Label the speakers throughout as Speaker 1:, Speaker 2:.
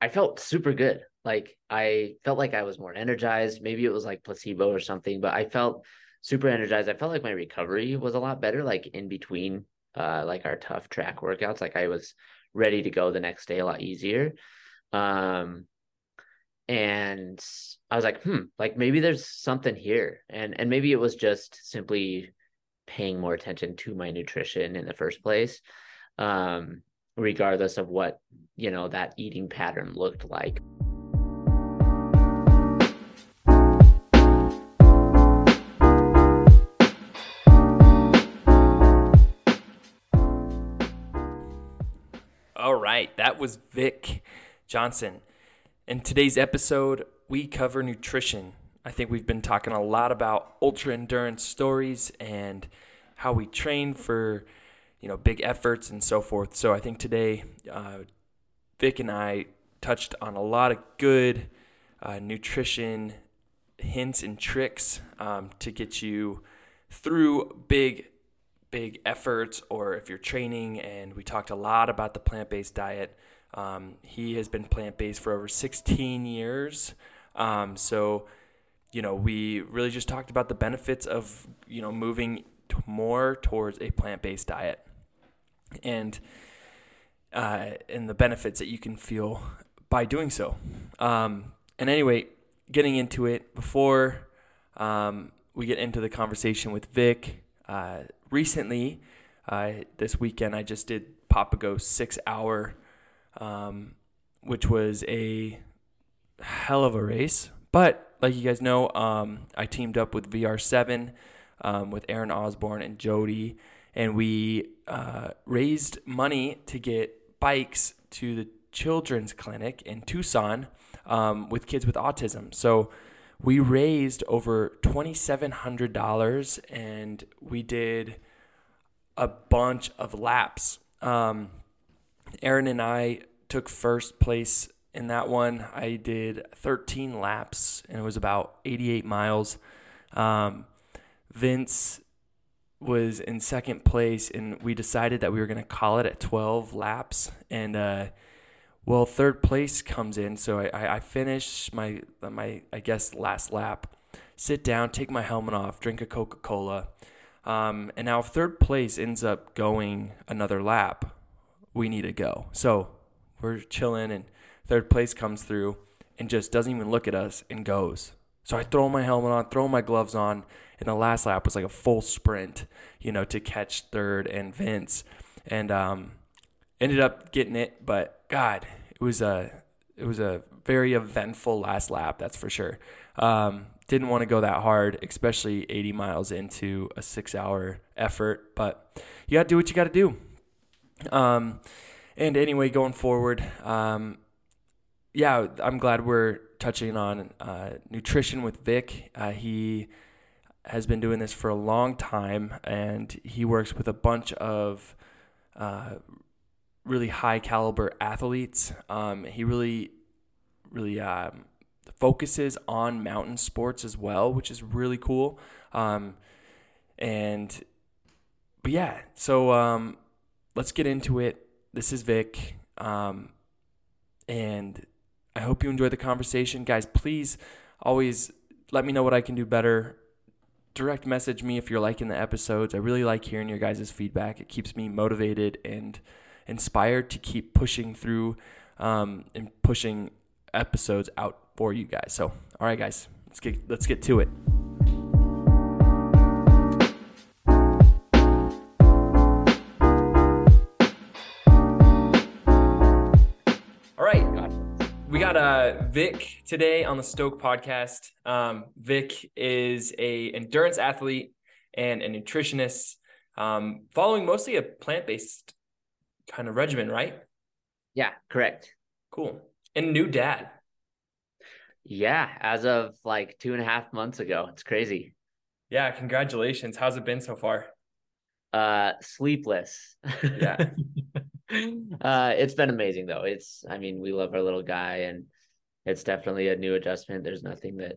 Speaker 1: I felt super good. Like I felt like I was more energized. Maybe it was like placebo or something, but I felt super energized. I felt like my recovery was a lot better, like in between uh like our tough track workouts. Like I was ready to go the next day a lot easier. Um and I was like, hmm, like maybe there's something here. And and maybe it was just simply paying more attention to my nutrition in the first place. Um, regardless of what, you know, that eating pattern looked like.
Speaker 2: All right, that was Vic Johnson. In today's episode, we cover nutrition. I think we've been talking a lot about ultra endurance stories and how we train for, you know, big efforts and so forth. So I think today, uh, Vic and I touched on a lot of good uh, nutrition hints and tricks um, to get you through big big efforts or if you're training and we talked a lot about the plant-based diet um, he has been plant based for over 16 years. Um, so, you know, we really just talked about the benefits of, you know, moving t- more towards a plant based diet and, uh, and the benefits that you can feel by doing so. Um, and anyway, getting into it before um, we get into the conversation with Vic, uh, recently, uh, this weekend, I just did Papago six hour um, which was a hell of a race. But like you guys know, um, I teamed up with VR7 um, with Aaron Osborne and Jody, and we uh, raised money to get bikes to the children's clinic in Tucson um, with kids with autism. So we raised over $2,700 and we did a bunch of laps. Um, Aaron and I took first place in that one. I did 13 laps and it was about 88 miles. Um, Vince was in second place and we decided that we were going to call it at 12 laps. And, uh, well, third place comes in. So I, I finish my, my, I guess, last lap, sit down, take my helmet off, drink a Coca Cola. Um, and now if third place ends up going another lap, we need to go. So we're chilling, and third place comes through and just doesn't even look at us and goes. So I throw my helmet on, throw my gloves on, and the last lap was like a full sprint, you know, to catch third and Vince, and um, ended up getting it. But God, it was a it was a very eventful last lap, that's for sure. Um, didn't want to go that hard, especially 80 miles into a six hour effort, but you got to do what you got to do. Um, and anyway, going forward, um, yeah, I'm glad we're touching on uh, nutrition with Vic. Uh, he has been doing this for a long time, and he works with a bunch of uh, really high caliber athletes. Um, he really, really um, focuses on mountain sports as well, which is really cool. Um, and but yeah, so um, let's get into it. This is Vic. Um, and I hope you enjoy the conversation. Guys, please always let me know what I can do better. Direct message me if you're liking the episodes. I really like hearing your guys' feedback. It keeps me motivated and inspired to keep pushing through um, and pushing episodes out for you guys. So, all right, guys, let's get let's get to it. Uh, Vic today on the Stoke podcast. Um, Vic is a endurance athlete and a nutritionist, um, following mostly a plant based kind of regimen, right?
Speaker 1: Yeah, correct.
Speaker 2: Cool. And new dad.
Speaker 1: Yeah, as of like two and a half months ago. It's crazy.
Speaker 2: Yeah, congratulations. How's it been so far?
Speaker 1: Uh, sleepless.
Speaker 2: Yeah.
Speaker 1: uh, it's been amazing though. It's, I mean, we love our little guy, and it's definitely a new adjustment. There's nothing that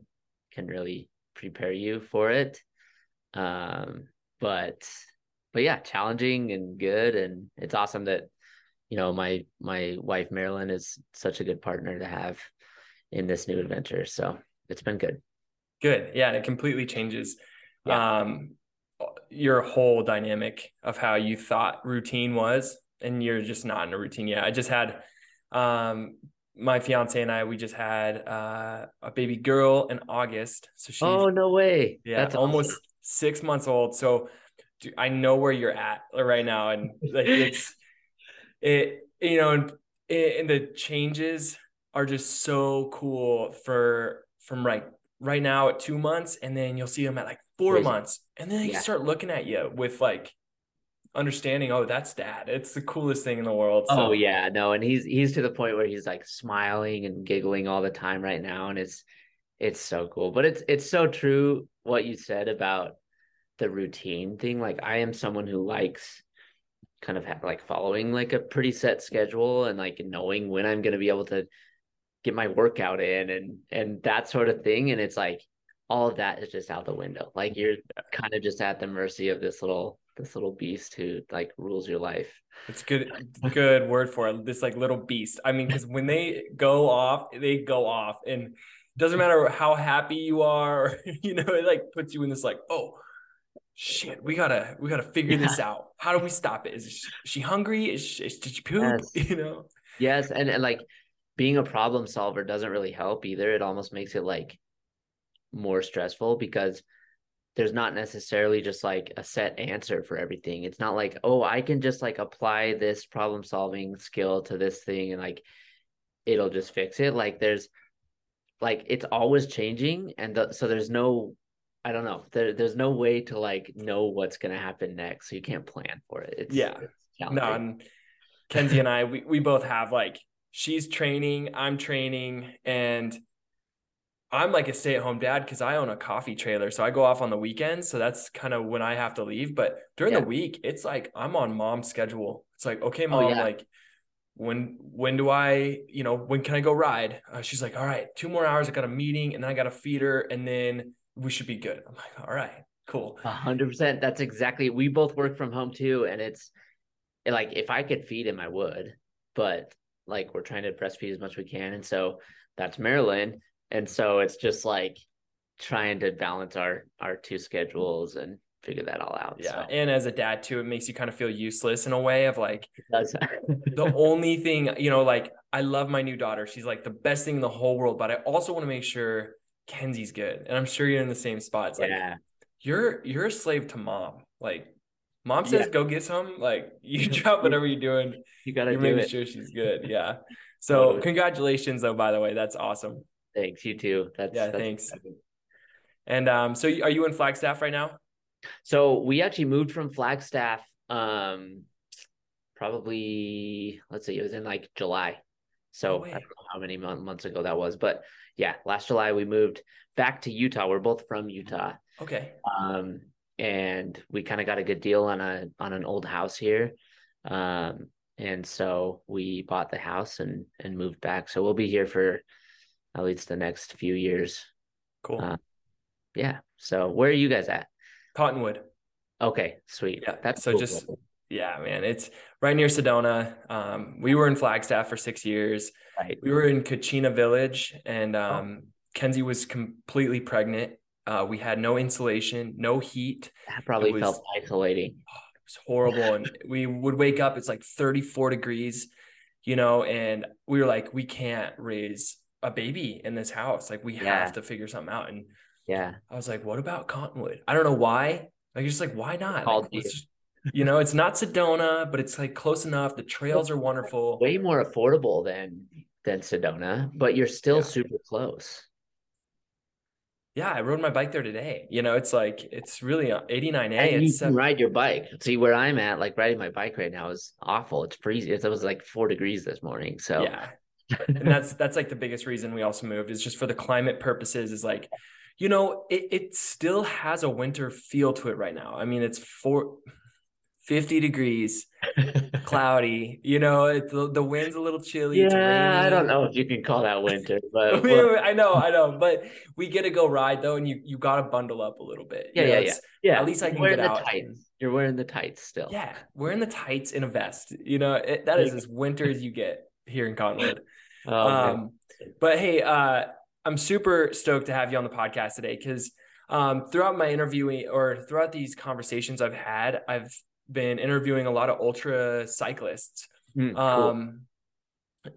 Speaker 1: can really prepare you for it. Um, but, but yeah, challenging and good, and it's awesome that you know, my my wife Marilyn is such a good partner to have in this new adventure. So it's been good.
Speaker 2: Good. Yeah. And it completely changes yeah. um your whole dynamic of how you thought routine was. And you're just not in a routine yet. I just had um my fiance and I, we just had uh, a baby girl in August. So she's
Speaker 1: oh no way,
Speaker 2: yeah, That's almost awesome. six months old. So I know where you're at right now, and like it's it you know, and, and the changes are just so cool for from right right now at two months, and then you'll see them at like four Crazy. months, and then they yeah. start looking at you with like understanding oh that's dad. It's the coolest thing in the world.
Speaker 1: So. oh yeah no and he's he's to the point where he's like smiling and giggling all the time right now and it's it's so cool. But it's it's so true what you said about the routine thing. Like i am someone who likes kind of have, like following like a pretty set schedule and like knowing when i'm going to be able to get my workout in and and that sort of thing and it's like all of that is just out the window. Like you're kind of just at the mercy of this little this little beast who like rules your life.
Speaker 2: It's good, good word for it. This like little beast. I mean, because when they go off, they go off, and it doesn't matter how happy you are, or, you know, it like puts you in this like, oh, shit, we gotta, we gotta figure yeah. this out. How do we stop it? Is she hungry? Is she, did she poop? Yes. You know.
Speaker 1: Yes, and, and like being a problem solver doesn't really help either. It almost makes it like more stressful because there's not necessarily just like a set answer for everything. It's not like, oh, I can just like apply this problem solving skill to this thing and like it'll just fix it. Like there's like it's always changing and the, so there's no I don't know. There, there's no way to like know what's gonna happen next. So you can't plan for it. It's
Speaker 2: yeah. It's no, and Kenzie and I we, we both have like she's training, I'm training, and I'm like a stay at home dad because I own a coffee trailer. So I go off on the weekends. So that's kind of when I have to leave. But during yeah. the week, it's like I'm on mom's schedule. It's like, okay, mom, oh, yeah. like when when do I, you know, when can I go ride? Uh, she's like, all right, two more hours. I got a meeting and then I got to feed her and then we should be good. I'm like, all right, cool.
Speaker 1: A hundred percent. That's exactly. We both work from home too, and it's like if I could feed him, I would. But like we're trying to breastfeed as much as we can, and so that's Marilyn and so it's just like trying to balance our our two schedules and figure that all out.
Speaker 2: Yeah. So. And as a dad too, it makes you kind of feel useless in a way of like the only thing, you know, like I love my new daughter. She's like the best thing in the whole world, but I also want to make sure Kenzie's good. And I'm sure you're in the same spot. It's like yeah. you're you're a slave to mom. Like mom says yeah. go get some, like you drop whatever you're doing.
Speaker 1: You gotta
Speaker 2: you're
Speaker 1: making
Speaker 2: it. sure she's good. Yeah. So congratulations though, by the way. That's awesome.
Speaker 1: Thanks. You too. That's
Speaker 2: yeah.
Speaker 1: That's
Speaker 2: thanks. Exciting. And um, so are you in Flagstaff right now?
Speaker 1: So we actually moved from Flagstaff. Um, probably let's see, it was in like July. So no I don't know how many months ago that was, but yeah, last July we moved back to Utah. We're both from Utah.
Speaker 2: Okay.
Speaker 1: Um, and we kind of got a good deal on a on an old house here. Um, and so we bought the house and and moved back. So we'll be here for at least the next few years.
Speaker 2: Cool. Uh,
Speaker 1: yeah. So where are you guys at?
Speaker 2: Cottonwood.
Speaker 1: Okay, sweet.
Speaker 2: Yeah. That's so cool. just yeah, man. It's right near Sedona. Um, we were in Flagstaff for six years. Right. We were in Kachina Village, and oh. um, oh. Kenzie was completely pregnant. Uh, we had no insulation, no heat.
Speaker 1: That probably was, felt isolating.
Speaker 2: Oh, it was horrible, and we would wake up. It's like 34 degrees, you know, and we were like, we can't raise a baby in this house. Like we yeah. have to figure something out. And
Speaker 1: yeah,
Speaker 2: I was like, what about Cottonwood? I don't know why. Like just like why not? Like, you. Just, you know, it's not Sedona, but it's like close enough. The trails are wonderful.
Speaker 1: Way more affordable than than Sedona, but you're still yeah. super close.
Speaker 2: Yeah, I rode my bike there today. You know, it's like it's really uh, 89A. And
Speaker 1: you
Speaker 2: it's
Speaker 1: can ride your bike. See where I'm at, like riding my bike right now is awful. It's freezing. It was like four degrees this morning. So
Speaker 2: yeah, and that's that's like the biggest reason we also moved is just for the climate purposes is like you know it, it still has a winter feel to it right now i mean it's four 50 degrees, cloudy. You know, it, the, the wind's a little chilly.
Speaker 1: Yeah, I don't know if you can call that winter, but
Speaker 2: I know, I know. But we get to go ride though, and you you got to bundle up a little bit.
Speaker 1: Yeah,
Speaker 2: you
Speaker 1: know, yeah, yeah. Yeah.
Speaker 2: At least I can get out. And,
Speaker 1: You're wearing the tights still.
Speaker 2: Yeah, wearing the tights in a vest. You know, it, that is as winter as you get here in Cottonwood. oh, um, but hey, uh, I'm super stoked to have you on the podcast today because um, throughout my interviewing or throughout these conversations I've had, I've been interviewing a lot of ultra cyclists. Mm, cool. Um,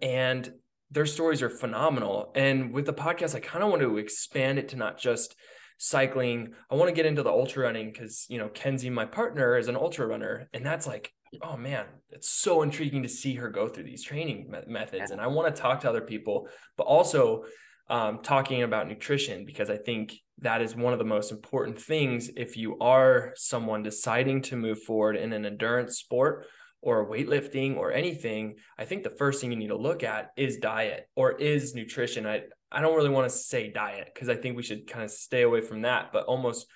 Speaker 2: and their stories are phenomenal. And with the podcast, I kind of want to expand it to not just cycling. I want to get into the ultra running because, you know, Kenzie, my partner, is an ultra runner. And that's like, oh man, it's so intriguing to see her go through these training me- methods. And I want to talk to other people, but also um, talking about nutrition because I think that is one of the most important things if you are someone deciding to move forward in an endurance sport or weightlifting or anything i think the first thing you need to look at is diet or is nutrition i i don't really want to say diet because i think we should kind of stay away from that but almost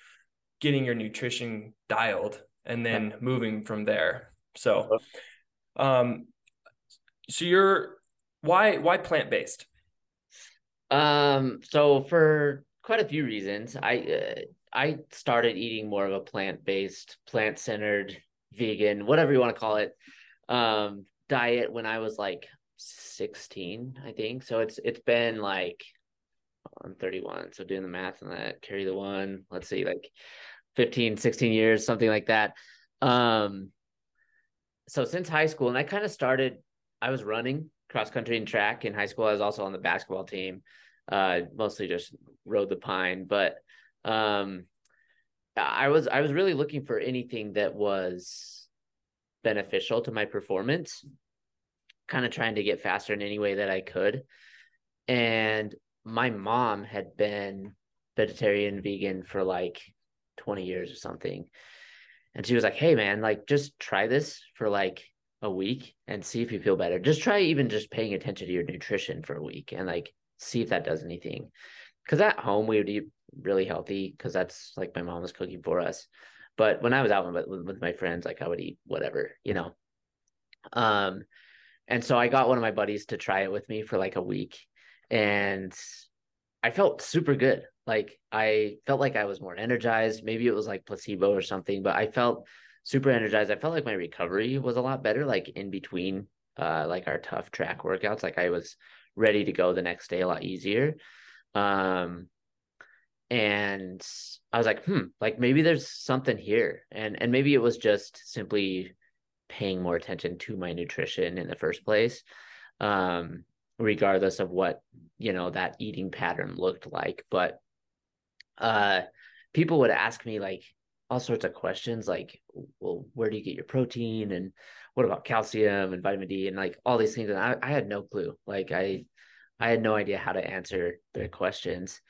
Speaker 2: getting your nutrition dialed and then moving from there. So um so you're why why plant-based?
Speaker 1: Um so for quite a few reasons. I uh, I started eating more of a plant based, plant centered, vegan, whatever you want to call it, um, diet when I was like 16, I think. So it's it's been like I'm 31, so doing the math on that, carry the one, let's see, like 15, 16 years, something like that. Um, so since high school, and I kind of started, I was running cross country and track in high school. I was also on the basketball team uh, mostly just rode the pine. But um, I was I was really looking for anything that was beneficial to my performance, kind of trying to get faster in any way that I could. And my mom had been vegetarian, vegan for like 20 years or something. And she was like, hey, man, like just try this for like a week and see if you feel better. Just try even just paying attention to your nutrition for a week and like see if that does anything. Because at home we would eat really healthy because that's like my mom was cooking for us. But when I was out with, with my friends, like I would eat whatever, you know. Um, and so I got one of my buddies to try it with me for like a week, and I felt super good. Like I felt like I was more energized. Maybe it was like placebo or something, but I felt super energized. I felt like my recovery was a lot better, like in between uh like our tough track workouts. Like I was ready to go the next day a lot easier. Um, and I was like, hmm, like maybe there's something here. And and maybe it was just simply paying more attention to my nutrition in the first place. Um, regardless of what, you know, that eating pattern looked like. But uh people would ask me like all sorts of questions like, well, where do you get your protein? And what about calcium and vitamin D and like all these things? And I, I had no clue. Like I, I had no idea how to answer their questions.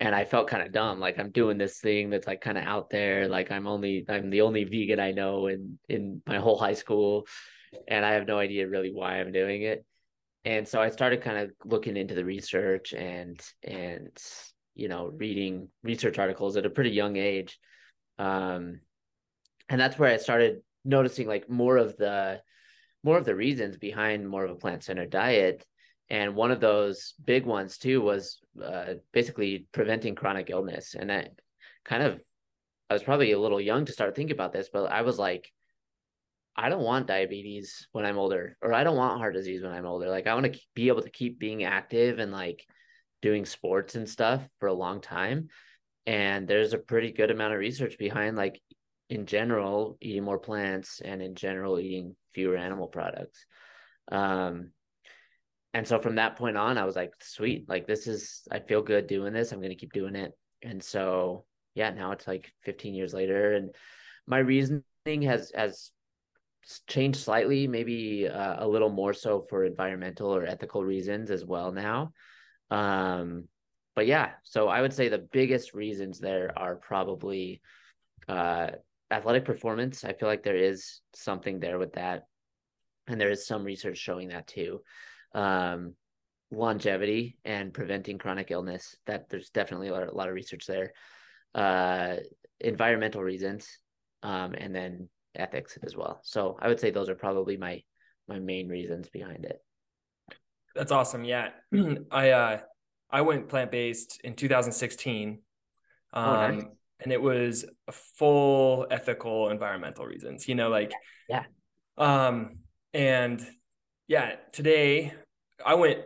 Speaker 1: And I felt kind of dumb. Like I'm doing this thing that's like kind of out there. Like I'm only, I'm the only vegan I know in, in my whole high school. And I have no idea really why I'm doing it. And so I started kind of looking into the research and, and, you know, reading research articles at a pretty young age. Um, and that's where I started noticing like more of the more of the reasons behind more of a plant-centered diet and one of those big ones too was uh, basically preventing chronic illness. And that kind of i was probably a little young to start thinking about this but i was like i don't want diabetes when i'm older or i don't want heart disease when i'm older. Like i want to be able to keep being active and like doing sports and stuff for a long time. And there's a pretty good amount of research behind like in general eating more plants and in general eating fewer animal products. Um and so from that point on i was like sweet like this is i feel good doing this i'm going to keep doing it and so yeah now it's like 15 years later and my reasoning has has changed slightly maybe uh, a little more so for environmental or ethical reasons as well now um but yeah so i would say the biggest reasons there are probably uh athletic performance. I feel like there is something there with that. And there is some research showing that too. Um, longevity and preventing chronic illness, that there's definitely a lot, a lot of research there. Uh, environmental reasons, um, and then ethics as well. So I would say those are probably my my main reasons behind it.
Speaker 2: That's awesome. Yeah. I uh I went plant based in 2016. Um oh, nice. and it was full ethical environmental reasons, you know, like
Speaker 1: yeah.
Speaker 2: Um and yeah, today I went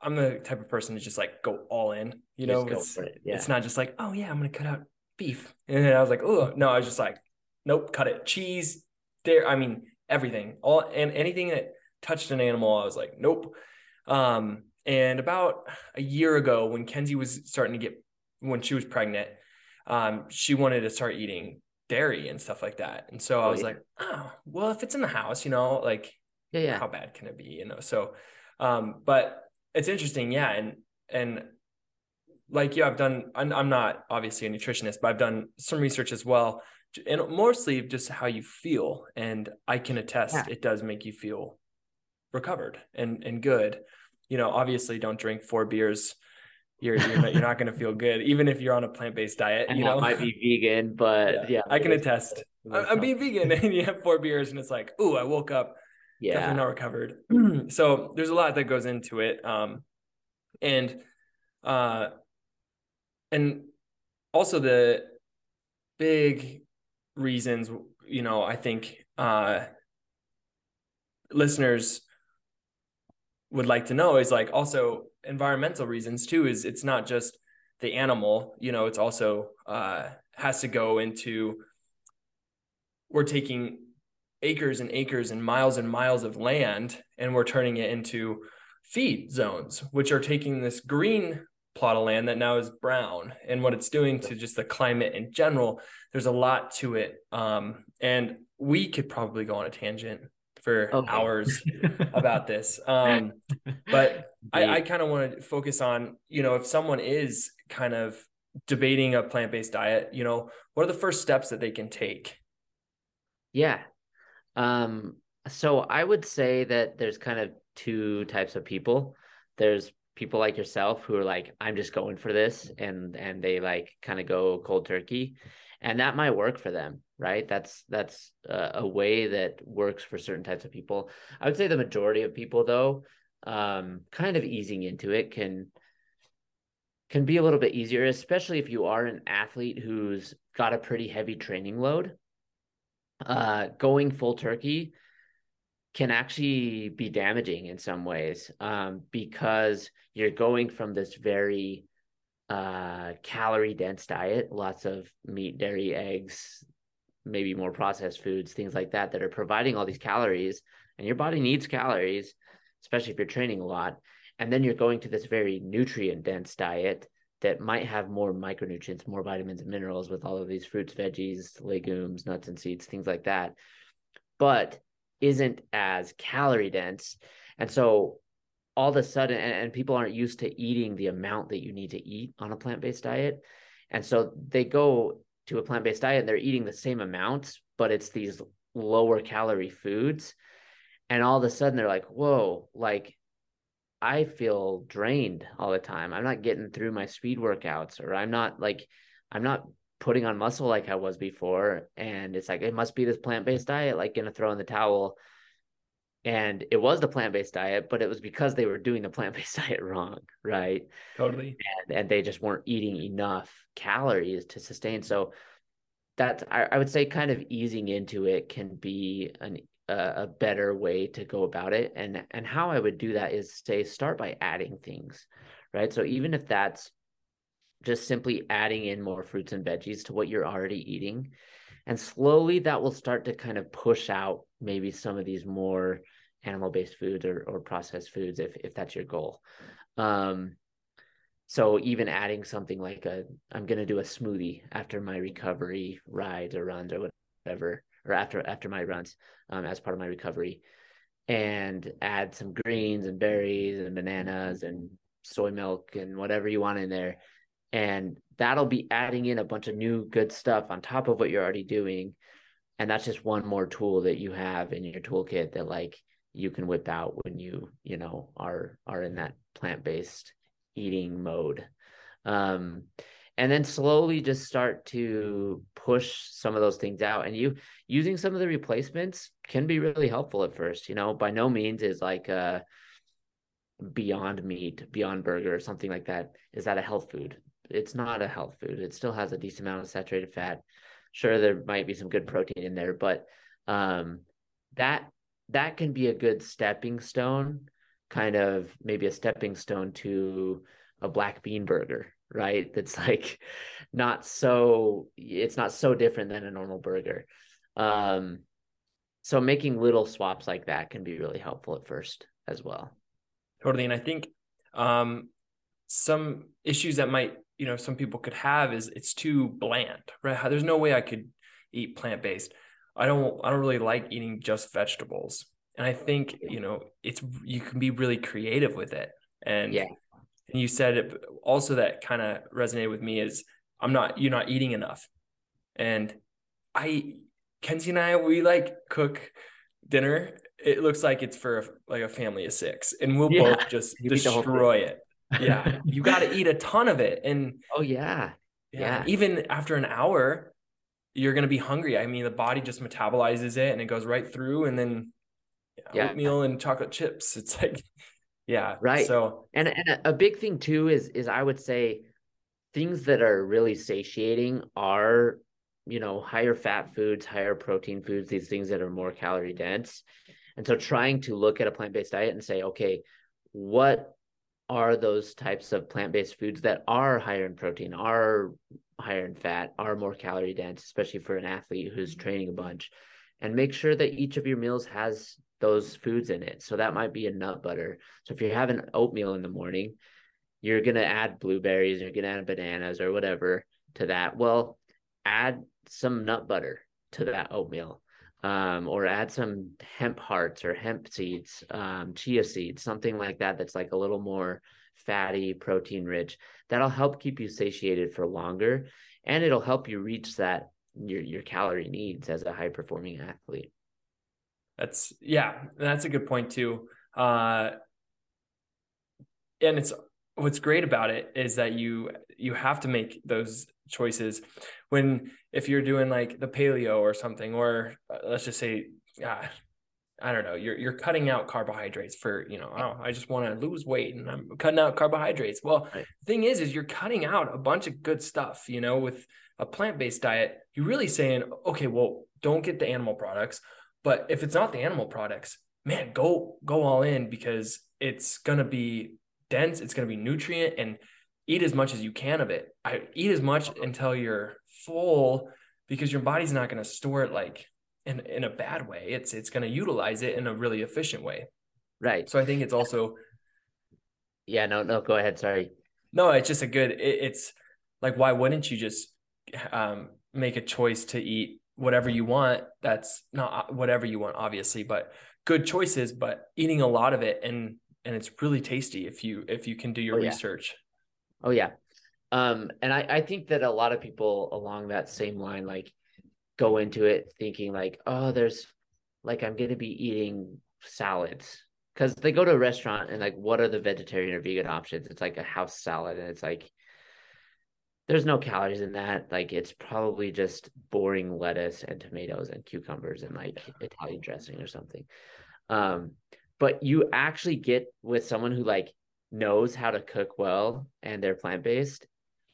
Speaker 2: I'm the type of person to just like go all in, you know, it's, it. yeah. it's not just like, oh yeah, I'm gonna cut out beef. And I was like, oh no, I was just like, nope, cut it. Cheese, dairy, I mean, everything. All and anything that touched an animal, I was like, nope. Um, and about a year ago, when Kenzie was starting to get when she was pregnant, um, she wanted to start eating dairy and stuff like that. And so I oh, was yeah. like, oh, well, if it's in the house, you know, like
Speaker 1: yeah, yeah.
Speaker 2: how bad can it be? You know, so um, but it's interesting, yeah. And and like yeah, I've done I'm, I'm not obviously a nutritionist, but I've done some research as well. And mostly just how you feel. And I can attest yeah. it does make you feel recovered and and good. You know, obviously don't drink four beers you're you're not, you're not going to feel good even if you're on a plant-based diet
Speaker 1: and
Speaker 2: you know
Speaker 1: might be vegan but yeah, yeah
Speaker 2: i can attest i'm being vegan and you have four beers and it's like oh i woke up
Speaker 1: yeah.
Speaker 2: definitely not recovered. So there's a lot that goes into it um and uh and also the big reasons you know i think uh listeners would like to know is like also environmental reasons too is it's not just the animal you know it's also uh has to go into we're taking acres and acres and miles and miles of land and we're turning it into feed zones which are taking this green plot of land that now is brown. And what it's doing to just the climate in general there's a lot to it. Um, and we could probably go on a tangent for okay. hours about this. Um, but i, I kind of want to focus on you know if someone is kind of debating a plant-based diet you know what are the first steps that they can take?
Speaker 1: Yeah um, so I would say that there's kind of two types of people. There's people like yourself who are like, I'm just going for this, and and they like kind of go cold turkey, and that might work for them, right? That's that's a, a way that works for certain types of people. I would say the majority of people, though, um, kind of easing into it can can be a little bit easier, especially if you are an athlete who's got a pretty heavy training load uh, going full turkey can actually be damaging in some ways um, because you're going from this very uh, calorie dense diet, lots of meat, dairy, eggs, maybe more processed foods, things like that, that are providing all these calories. And your body needs calories, especially if you're training a lot. And then you're going to this very nutrient dense diet that might have more micronutrients, more vitamins and minerals with all of these fruits, veggies, legumes, nuts and seeds, things like that, but isn't as calorie dense. And so all of a sudden, and, and people aren't used to eating the amount that you need to eat on a plant based diet. And so they go to a plant based diet and they're eating the same amounts, but it's these lower calorie foods. And all of a sudden they're like, whoa, like I feel drained all the time. I'm not getting through my speed workouts or I'm not like I'm not putting on muscle like I was before. And it's like it must be this plant-based diet, like gonna throw in the towel. And it was the plant-based diet, but it was because they were doing the plant-based diet wrong, right?
Speaker 2: Totally.
Speaker 1: And, and they just weren't eating enough calories to sustain. So that I, I would say kind of easing into it can be an a, a better way to go about it and and how i would do that is say start by adding things right? So even if that's just simply adding in more fruits and veggies to what you're already eating and slowly that will start to kind of push out maybe some of these more animal based foods or, or processed foods if, if that's your goal. Um, so even adding something like a i'm going to do a smoothie after my recovery rides or runs or whatever or after after my runs um, as part of my recovery and add some greens and berries and bananas and soy milk and whatever you want in there. And that'll be adding in a bunch of new good stuff on top of what you're already doing. And that's just one more tool that you have in your toolkit that like you can whip out when you you know are are in that plant-based eating mode. Um and then slowly just start to push some of those things out. And you using some of the replacements can be really helpful at first you know by no means is like a beyond meat beyond burger or something like that. Is that a health food? It's not a health food. It still has a decent amount of saturated fat. Sure there might be some good protein in there but um that that can be a good stepping stone kind of maybe a stepping stone to a black bean burger right? That's like not so it's not so different than a normal burger. Um so making little swaps like that can be really helpful at first as well.
Speaker 2: Totally. And I think um some issues that might, you know, some people could have is it's too bland, right? There's no way I could eat plant-based. I don't I don't really like eating just vegetables. And I think, you know, it's you can be really creative with it. And yeah and you said it also that kind of resonated with me is I'm not you're not eating enough. And I Kenzie and I we like cook dinner. It looks like it's for like a family of six, and we'll yeah. both just destroy it. Yeah, you got to eat a ton of it, and
Speaker 1: oh yeah.
Speaker 2: yeah, yeah. Even after an hour, you're gonna be hungry. I mean, the body just metabolizes it, and it goes right through, and then yeah. oatmeal and chocolate chips. It's like yeah.
Speaker 1: Right.
Speaker 2: So
Speaker 1: and and a big thing too is is I would say things that are really satiating are you know higher fat foods, higher protein foods, these things that are more calorie dense. And so trying to look at a plant-based diet and say, okay, what are those types of plant-based foods that are higher in protein, are higher in fat, are more calorie dense, especially for an athlete who's training a bunch, and make sure that each of your meals has those foods in it. So that might be a nut butter. So if you're having oatmeal in the morning, you're going to add blueberries, you're going to add bananas or whatever to that. Well, add some nut butter to that oatmeal. Um, or add some hemp hearts or hemp seeds, um, chia seeds, something like that that's like a little more fatty, protein rich. That'll help keep you satiated for longer and it'll help you reach that your your calorie needs as a high performing athlete.
Speaker 2: That's yeah, that's a good point too. Uh, and it's what's great about it is that you you have to make those choices when if you're doing like the paleo or something or uh, let's just say uh, I don't know you're you're cutting out carbohydrates for you know oh, I just want to lose weight and I'm cutting out carbohydrates well right. the thing is is you're cutting out a bunch of good stuff you know with a plant-based diet you're really saying okay well don't get the animal products but if it's not the animal products, man, go go all in because it's gonna be dense, it's gonna be nutrient, and eat as much as you can of it. I eat as much until you're full because your body's not gonna store it like in in a bad way. It's it's gonna utilize it in a really efficient way.
Speaker 1: Right.
Speaker 2: So I think it's also
Speaker 1: yeah, no, no, go ahead. Sorry.
Speaker 2: No, it's just a good it, it's like why wouldn't you just um make a choice to eat whatever you want that's not whatever you want obviously but good choices but eating a lot of it and and it's really tasty if you if you can do your oh, yeah. research.
Speaker 1: Oh yeah. Um and i i think that a lot of people along that same line like go into it thinking like oh there's like i'm going to be eating salads. Because they go to a restaurant and like what are the vegetarian or vegan options? It's like a house salad and it's like there's no calories in that. Like it's probably just boring lettuce and tomatoes and cucumbers and like Italian dressing or something. Um, but you actually get with someone who like knows how to cook well and they're plant based,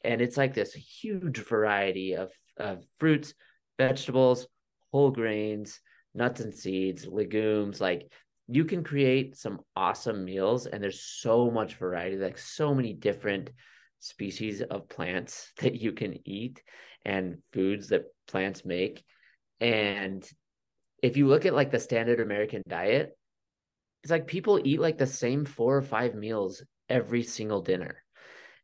Speaker 1: and it's like this huge variety of of fruits, vegetables, whole grains, nuts and seeds, legumes. Like you can create some awesome meals, and there's so much variety, like so many different species of plants that you can eat and foods that plants make. And if you look at like the standard American diet, it's like people eat like the same four or five meals every single dinner.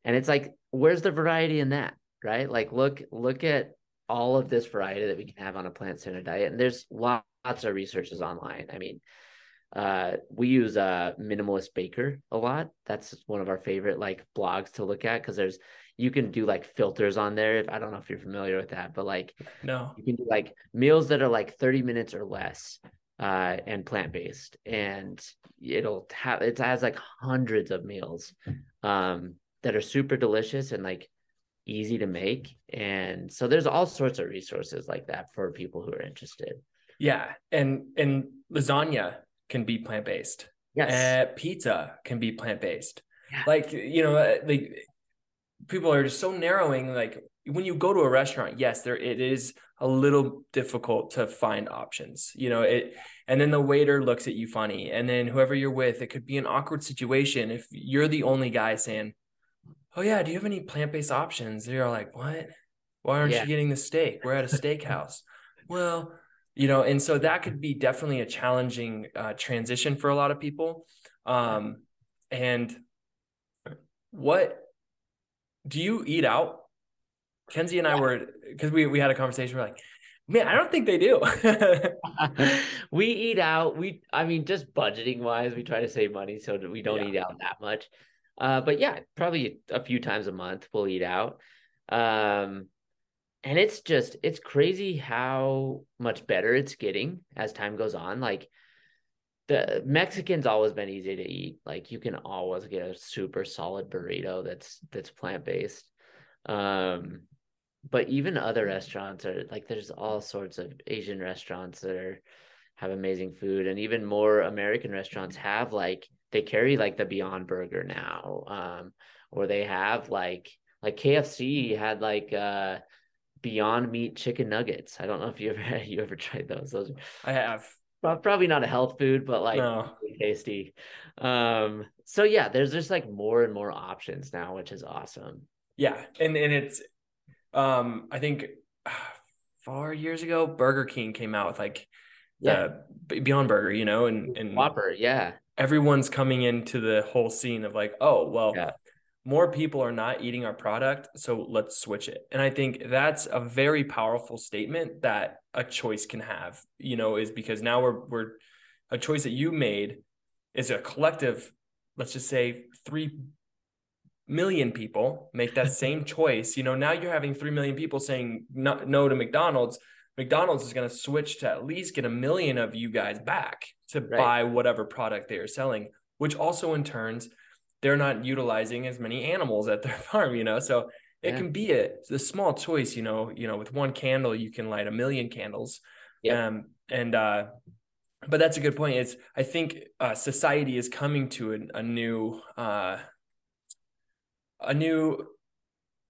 Speaker 1: And it's like, where's the variety in that? Right? Like look, look at all of this variety that we can have on a plant-centered diet. And there's lots of researches online. I mean, uh we use uh minimalist baker a lot that's one of our favorite like blogs to look at because there's you can do like filters on there If i don't know if you're familiar with that but like
Speaker 2: no
Speaker 1: you can do like meals that are like 30 minutes or less uh and plant-based and it'll have it has like hundreds of meals um that are super delicious and like easy to make. And so there's all sorts of resources like that for people who are interested.
Speaker 2: Yeah. And and lasagna can be plant-based.
Speaker 1: Yes.
Speaker 2: Uh, pizza can be plant-based.
Speaker 1: Yeah.
Speaker 2: Like, you know, uh, like people are just so narrowing like when you go to a restaurant, yes, there it is a little difficult to find options. You know, it and then the waiter looks at you funny. And then whoever you're with, it could be an awkward situation if you're the only guy saying, Oh yeah, do you have any plant-based options? You're like, What? Why aren't
Speaker 1: Yeah.
Speaker 2: you getting the steak? We're at a steakhouse. well, you know, and so that could be definitely a challenging uh, transition for a lot of people. Um, and what do you eat out? Kenzie and I were because we we had a conversation. We're like, man, I don't think they do.
Speaker 1: we eat out. We, I mean, just budgeting wise, we try to save money so we don't
Speaker 2: Yeah.
Speaker 1: eat out that much. Uh, but yeah, probably a few times a month we'll eat out. Um, and it's just it's crazy how much better it's getting as time goes on. Like the Mexican's always been easy to eat. Like you can always get a super solid burrito that's that's plant based. Um, but even other restaurants are like there's all sorts of Asian restaurants that are have amazing food, and even more American restaurants have like they carry like the Beyond Burger now, um, or they have like like KFC had like uh Beyond Meat chicken nuggets. I don't know if you ever you ever tried those. Those are
Speaker 2: I have
Speaker 1: Prob- probably not a health food, but like
Speaker 2: no.
Speaker 1: really tasty. Um, so yeah, there's just like more and more options now, which is awesome.
Speaker 2: Yeah, and and it's um I think four years ago Burger King came out with like
Speaker 1: Yeah,
Speaker 2: the Beyond Burger, you know, and and
Speaker 1: Whopper, yeah,
Speaker 2: everyone's coming into the whole scene of like, oh, well,
Speaker 1: Yeah.
Speaker 2: More people are not eating our product, so let's switch it. And I think that's a very powerful statement that a choice can have, you know, is because now we're we're a choice that you made is a collective, let's just say three million people make that same choice. You know, now you're having three million people saying no, no to McDonald's. McDonald's is going to switch to at least get a million of you guys back to
Speaker 1: Right.
Speaker 2: buy whatever product they are selling, which also in turns they're not utilizing as many animals at their farm, you know. So it
Speaker 1: Yeah.
Speaker 2: can be a, it's a small choice, you know, you know, with one candle you can light a million candles.
Speaker 1: Yep.
Speaker 2: Um and uh but that's a good point. It's I think uh society is coming to a, a new uh a new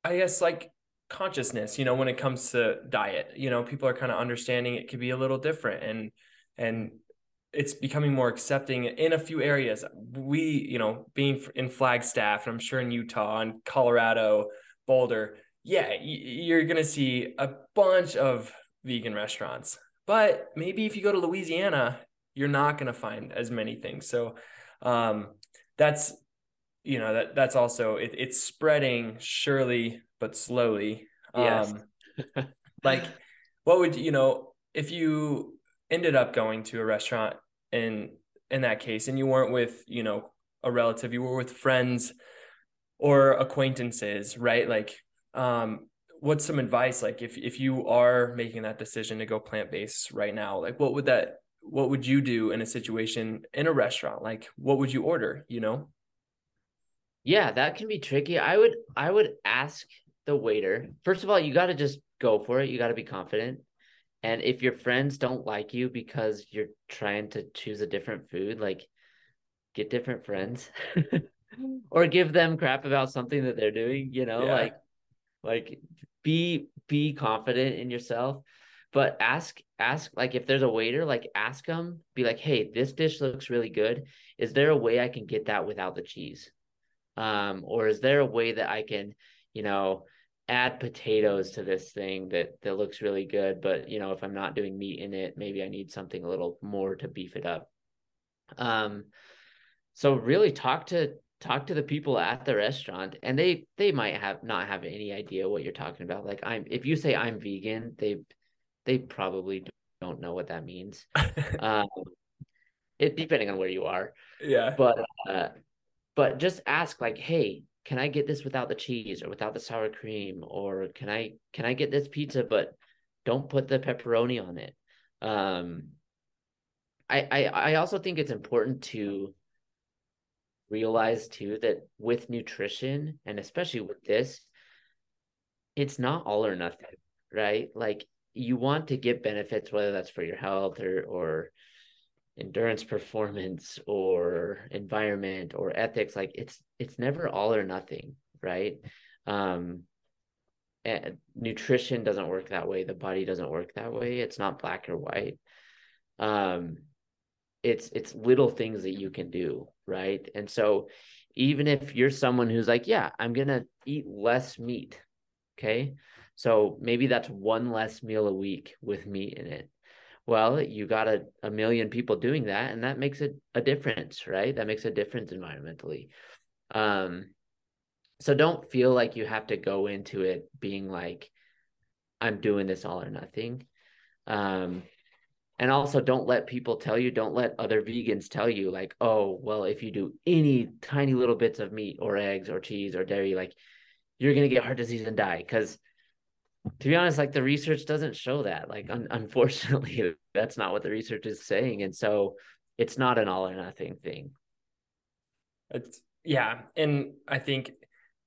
Speaker 2: I guess like consciousness, you know, when it comes to diet. You know, people are kind of understanding it could be a little different and and it's becoming more accepting in a few areas. We, you know, being in Flagstaff, and I'm sure in Utah and Colorado, Boulder, yeah, you're gonna see a bunch of vegan restaurants. But maybe if you go to Louisiana, you're not gonna find as many things. So um, that's you know that that's also it, it's spreading surely but slowly.
Speaker 1: Yes.
Speaker 2: Um, like what would you know if you ended up going to a restaurant in in that case and you weren't with you know a relative you were with friends or acquaintances right like um what's some advice like if if you are making that decision to go plant-based right now like what would that what would you do in a situation in a restaurant like what would you order you know
Speaker 1: yeah, that can be tricky. I would I would ask the waiter. First of all, you got to just go for it. You got to be confident. And if your friends don't like you because you're trying to choose a different food, like get different friends or give them crap about something that they're doing, you know,
Speaker 2: Yeah.
Speaker 1: like like be be confident in yourself. But ask ask like if there's a waiter, like ask them, be like, "Hey, this dish looks really good. Is there a way I can get that without the cheese?" um or is there a way that i can you know add potatoes to this thing that that looks really good but you know if i'm not doing meat in it maybe i need something a little more to beef it up. Um so really talk to talk to the people at the restaurant and they they might have not have any idea what you're talking about. Like i'm if you say i'm vegan they they probably don't know what that means. Um it depending on where you are.
Speaker 2: Yeah.
Speaker 1: But uh but just ask like hey can i get this without the cheese or without the sour cream or can i can i get this pizza but don't put the pepperoni on it um i i, I also think it's important to realize too that with nutrition and especially with this it's not all or nothing, right? Like you want to get benefits, whether that's for your health or or endurance performance or environment or ethics. Like it's it's never all or nothing, right? Um and nutrition doesn't work that way. The body doesn't work that way. It's not black or white. Um it's it's little things that you can do, right? And so even if you're someone who's like, yeah, I'm going to eat less meat. Okay. So maybe that's one less meal a week with meat in it. Well, you got a, a million people doing that, and that makes a, a difference, right? That makes a difference environmentally. Um, so don't feel like you have to go into it being like, I'm doing this all or nothing. Um, and also don't let people tell you don't let other vegans tell you like oh well if you do any tiny little bits of meat or eggs or cheese or dairy like you're going to get heart disease and die because to be honest like the research doesn't show that like un- unfortunately that's not what the research is saying and so it's not an all or nothing thing.
Speaker 2: It's yeah and i think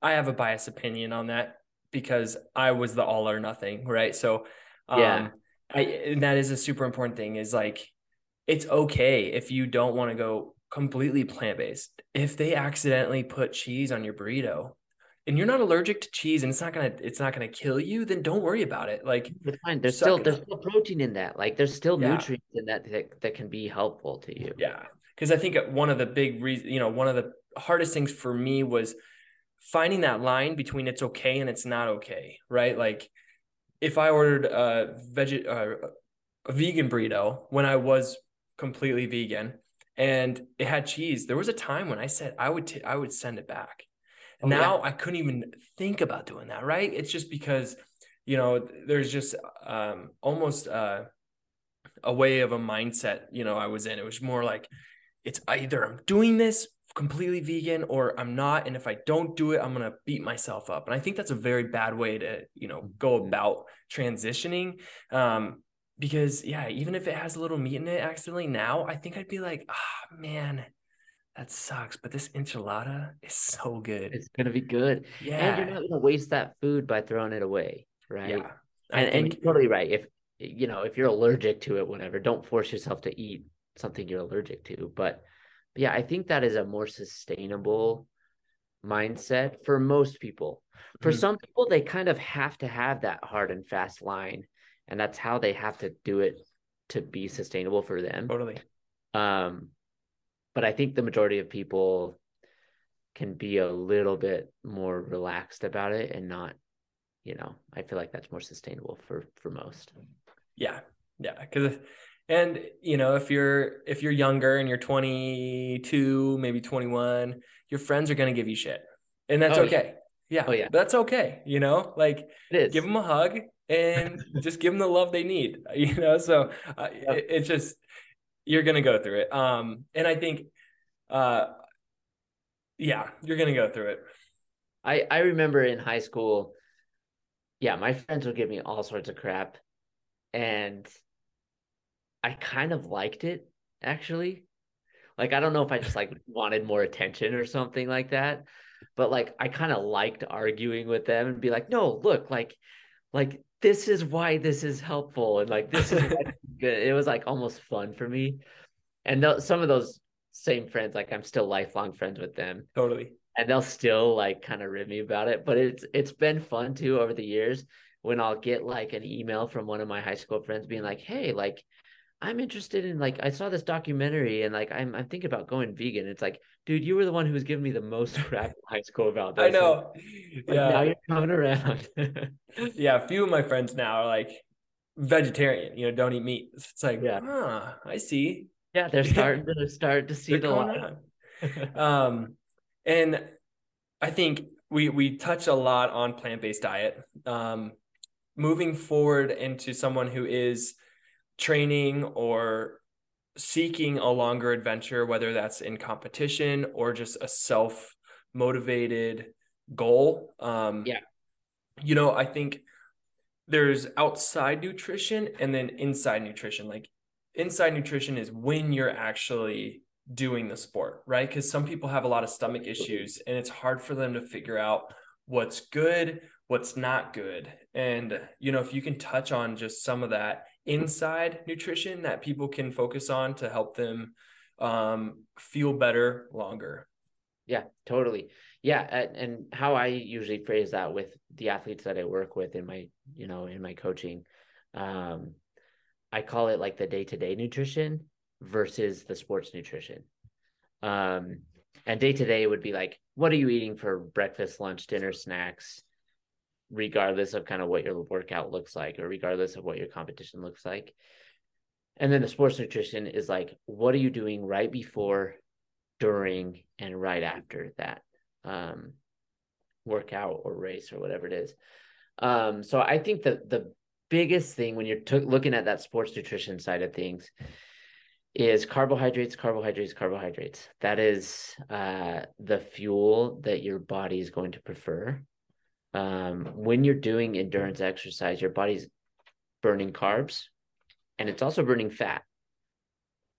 Speaker 2: i have a biased opinion on that because i was the all or nothing right? So um, yeah. I, and that is a super important thing is like it's okay if you don't want to go completely plant-based. If they accidentally put cheese on your burrito and you're not allergic to cheese and it's not gonna it's not gonna kill you then don't worry about it. Like
Speaker 1: it's fine. There's still there's still protein in that. Like there's still yeah. nutrients in that, that that can be helpful to you.
Speaker 2: Yeah. Because i think one of the big reasons you know one of the hardest things for me was finding that line between it's okay and it's not okay right? Like if I ordered a veg uh, a vegan burrito when I was completely vegan and it had cheese, there was a time when I said I would t- I would send it back. Oh, now yeah. I couldn't even think about doing that. Right? It's just because you know there's just um, almost uh, a way of a mindset you know I was in. It was more like it's either I'm doing this completely vegan or I'm not. And if I don't do it, I'm going to beat myself up. And I think that's a very bad way to, you know, go mm-hmm. about transitioning. Um, because yeah, even if it has a little meat in it accidentally now, I think I'd be like, ah, oh, man, that sucks. But this enchilada is so good.
Speaker 1: It's going to be good. Yeah. And you're not going to waste that food by throwing it away. Right. Yeah. And, and you're totally right. If, you know, if you're allergic to it, whatever, don't force yourself to eat something you're allergic to. But yeah, I think that is a more sustainable mindset for most people. For mm-hmm. some people, they kind of have to have that hard and fast line, and that's how they have to do it to be sustainable for them.
Speaker 2: Totally.
Speaker 1: Um, but I think the majority of people can be a little bit more relaxed about it and not, you know, I feel like that's more sustainable for for most.
Speaker 2: Yeah, yeah, because and you know, if you're if you're younger and you're 22, maybe 21, your friends are going to give you shit. And that's oh, okay. Yeah. yeah. Oh yeah. That's okay, you know? Like give them a hug and just give them the love they need, you know? So uh, yep. it, it's just you're going to go through it. Um and I think uh yeah, you're going to go through it.
Speaker 1: I I remember in high school yeah, my friends would give me all sorts of crap and I kind of liked it actually. Like I don't know if I just like wanted more attention or something like that, but like I kind of liked arguing with them and be like, "No, look, like like this is why this is helpful and like this is good." It was like almost fun for me. And th- some of those same friends like I'm still lifelong friends with them.
Speaker 2: Totally.
Speaker 1: And they'll still like kind of rib me about it, but it's it's been fun too over the years when I'll get like an email from one of my high school friends being like, "Hey, like I'm interested in like I saw this documentary and like I'm I'm thinking about going vegan. It's like, dude, you were the one who was giving me the most crap in high school about this.
Speaker 2: I know.
Speaker 1: Like, yeah. Now you're coming around.
Speaker 2: yeah, a few of my friends now are like vegetarian, you know, don't eat meat. It's like, yeah, huh, I see.
Speaker 1: Yeah, they're starting to start to see the light.
Speaker 2: um and I think we we touch a lot on plant-based diet. Um moving forward into someone who is training or seeking a longer adventure, whether that's in competition or just a self motivated goal. Um,
Speaker 1: yeah.
Speaker 2: You know, I think there's outside nutrition and then inside nutrition. Like inside nutrition is when you're actually doing the sport, right? Because some people have a lot of stomach issues and it's hard for them to figure out what's good, what's not good. And, you know, if you can touch on just some of that inside nutrition that people can focus on to help them um, feel better longer.
Speaker 1: Yeah, totally. Yeah, and how I usually phrase that with the athletes that I work with in my, you know, in my coaching, um, I call it like the day-to-day nutrition versus the sports nutrition. Um, and day to day would be like, what are you eating for breakfast, lunch, dinner, snacks, regardless of kind of what your workout looks like or regardless of what your competition looks like. And then the sports nutrition is like, what are you doing right before, during, and right after that um, workout or race or whatever it is. Um, so I think that the biggest thing when you're t- looking at that sports nutrition side of things is carbohydrates, carbohydrates, carbohydrates. That is uh, the fuel that your body is going to prefer. Um, when you're doing endurance exercise, your body's burning carbs and it's also burning fat,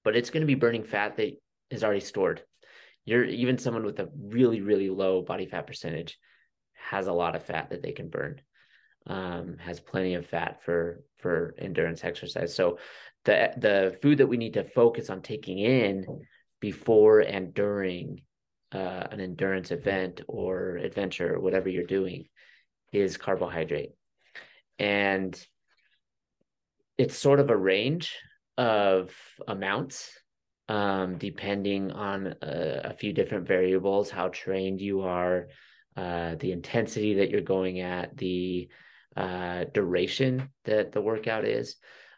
Speaker 1: but it's going to be burning fat that is already stored. You're even someone with a really, really low body fat percentage has a lot of fat that they can burn. Um, has plenty of fat for for endurance exercise. So the the food that we need to focus on taking in before and during uh, an endurance event or adventure or whatever you're doing is carbohydrate and it's sort of a range of amounts um, depending on a, a, few different variables how trained you are uh, the intensity that you're going at the uh, duration that the workout is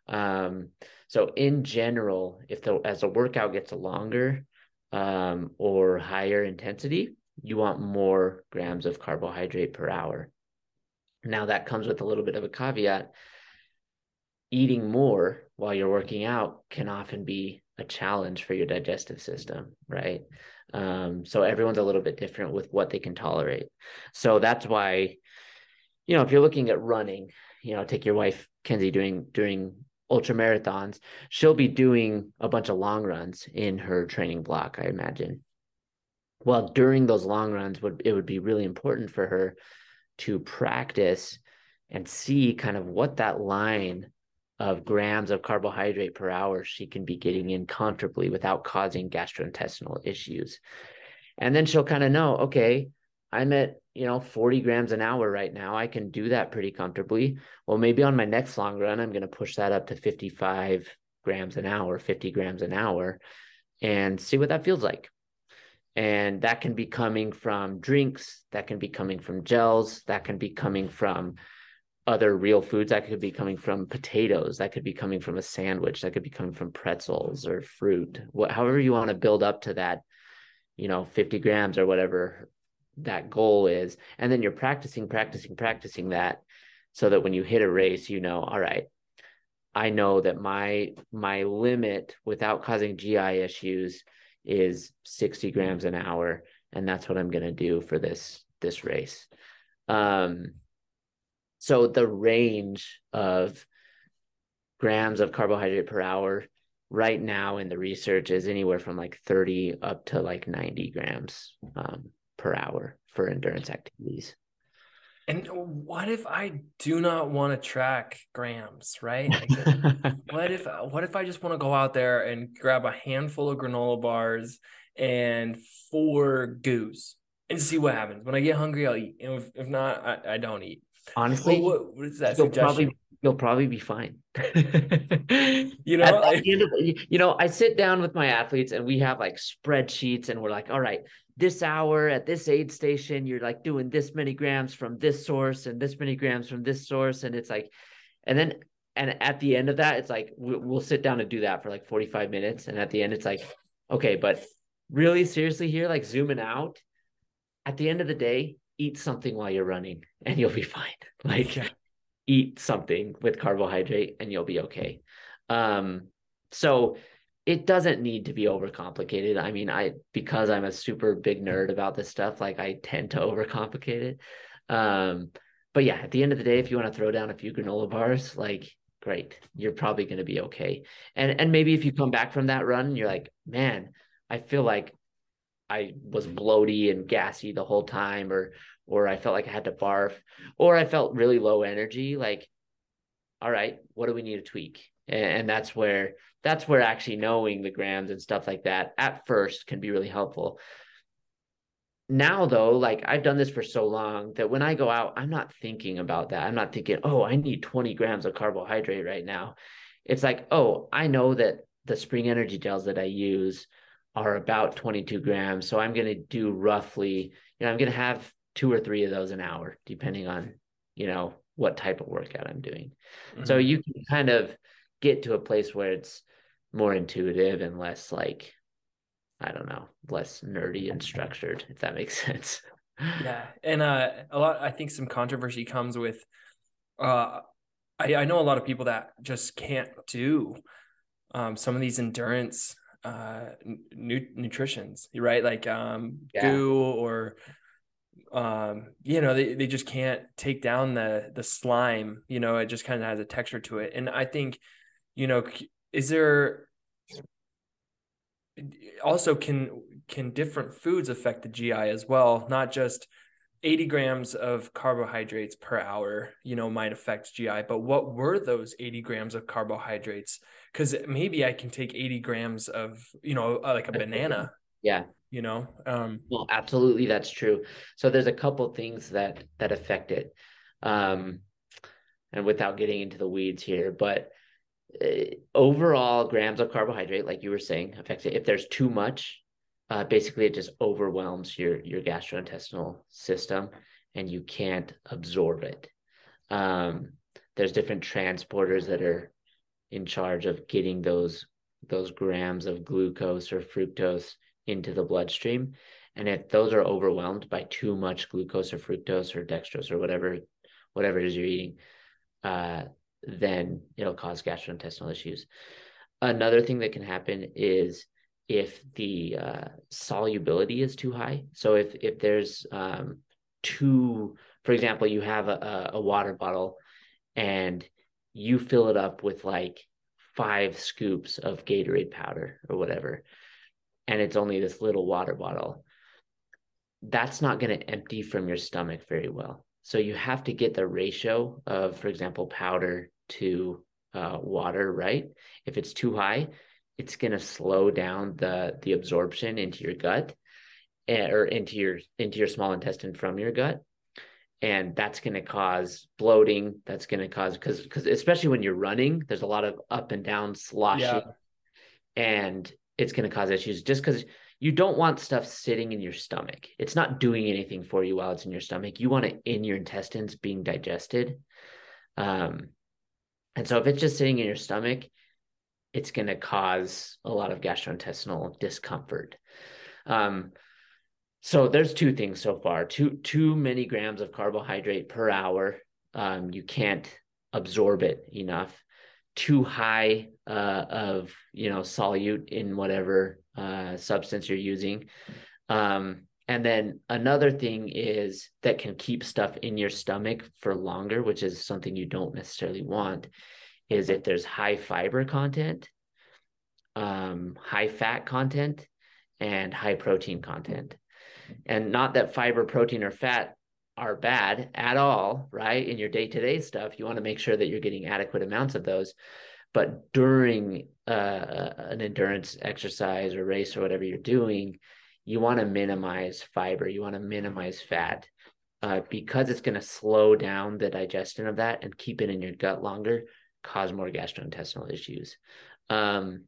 Speaker 1: um, so in general, if the as a workout gets longer um, or higher intensity, you want more grams of carbohydrate per hour. Now that comes with a little bit of a caveat. Eating more while you're working out can often be a challenge for your digestive system, right? Um, so everyone's a little bit different with what they can tolerate. So that's why, you know, if you're looking at running, you know, take your wife Kenzie doing doing ultra marathons, she'll be doing a bunch of long runs in her training block, I imagine. Well, during those long runs, would it would be really important for her to practice and see kind of what that line of grams of carbohydrate per hour she can be getting in comfortably without causing gastrointestinal issues. And then she'll kind of know, okay, I'm at, you know, 40 grams an hour right now. I can do that pretty comfortably. Well, maybe on my next long run, I'm going to push that up to 55 grams an hour, 50 grams an hour, and see what that feels like. And that can be coming from drinks, that can be coming from gels, that can be coming from other real foods. That could be coming from potatoes, that could be coming from a sandwich, that could be coming from pretzels or fruit, what, however you want to build up to that, you know, 50 grams or whatever that goal is and then you're practicing practicing practicing that so that when you hit a race you know all right i know that my my limit without causing gi issues is 60 grams an hour and that's what i'm going to do for this this race um so the range of grams of carbohydrate per hour right now in the research is anywhere from like 30 up to like 90 grams um, per hour for endurance activities.
Speaker 2: And what if I do not want to track grams, right? Like, what if what if I just want to go out there and grab a handful of granola bars and four goos and see what happens? When I get hungry, I'll eat. If, if not, I, I don't eat.
Speaker 1: Honestly,
Speaker 2: well, what, what is that
Speaker 1: you'll probably you'll probably be fine.
Speaker 2: you know, at, at
Speaker 1: of, you know, I sit down with my athletes and we have like spreadsheets and we're like, all right, this hour at this aid station, you're like doing this many grams from this source and this many grams from this source. And it's like, and then, and at the end of that, it's like, we'll sit down and do that for like 45 minutes. And at the end, it's like, okay, but really seriously here, like zooming out, at the end of the day, eat something while you're running and you'll be fine. Like, yeah. eat something with carbohydrate and you'll be okay. Um, so, it doesn't need to be overcomplicated. I mean, I because I'm a super big nerd about this stuff, like I tend to overcomplicate it. Um, but yeah, at the end of the day, if you want to throw down a few granola bars, like great, you're probably going to be okay. And and maybe if you come back from that run, you're like, man, I feel like I was mm-hmm. bloaty and gassy the whole time, or or I felt like I had to barf, or I felt really low energy. Like, all right, what do we need to tweak? And, and that's where that's where actually knowing the grams and stuff like that at first can be really helpful. Now though, like I've done this for so long that when I go out, I'm not thinking about that. I'm not thinking, oh, I need 20 grams of carbohydrate right now. It's like, oh, I know that the spring energy gels that I use are about 22 grams. So I'm going to do roughly, you know, I'm going to have two or three of those an hour, depending on, you know, what type of workout I'm doing. Mm-hmm. So you can kind of get to a place where it's more intuitive and less like, I don't know, less nerdy and structured, if that makes sense.
Speaker 2: yeah. And uh, a lot, I think some controversy comes with, uh, I, I know a lot of people that just can't do um, some of these endurance uh nu- nutritions right like um yeah. GU or um you know they, they just can't take down the the slime you know it just kind of has a texture to it and i think you know is there also can can different foods affect the gi as well not just 80 grams of carbohydrates per hour, you know, might affect GI, but what were those 80 grams of carbohydrates? Because maybe I can take 80 grams of, you know, uh, like a banana.
Speaker 1: Yeah.
Speaker 2: You know, um,
Speaker 1: well, absolutely. That's true. So there's a couple things that, that affect it. Um, and without getting into the weeds here, but uh, overall grams of carbohydrate, like you were saying, affects it. If there's too much, uh, basically it just overwhelms your your gastrointestinal system and you can't absorb it. Um, there's different transporters that are in charge of getting those those grams of glucose or fructose into the bloodstream. And if those are overwhelmed by too much glucose or fructose or dextrose or whatever whatever it is you're eating uh, then it'll cause gastrointestinal issues. Another thing that can happen is if the uh, solubility is too high. So if if there's um, too, for example, you have a, a water bottle and you fill it up with like five scoops of Gatorade powder or whatever, and it's only this little water bottle, that's not going to empty from your stomach very well. So you have to get the ratio of, for example, powder to uh, water right. If it's too high, it's going to slow down the the absorption into your gut eh, or into your into your small intestine from your gut. And that's going to cause bloating that's going to cause because because especially when you're running there's a lot of up and down sloshing. Yeah. and it's going to cause issues just because you don't want stuff sitting in your stomach. It's not doing anything for you while it's in your stomach. You want it in your intestines being digested. Um and so if it's just sitting in your stomach it's going to cause a lot of gastrointestinal discomfort. Um, so there's two things so far: too too many grams of carbohydrate per hour. Um, you can't absorb it enough. Too high uh, of you know solute in whatever uh, substance you're using. Um, and then another thing is that can keep stuff in your stomach for longer, which is something you don't necessarily want, is if there's high fiber content, um, high fat content, and high protein content. And not that fiber, protein, or fat are bad at all, right? In your day to day stuff, you want to make sure that you're getting adequate amounts of those. But during uh, an endurance exercise or race or whatever you're doing, you want to minimize fiber, you want to minimize fat. Uh, because it's going to slow down the digestion of that and keep it in your gut longer cause more gastrointestinal issues. Um,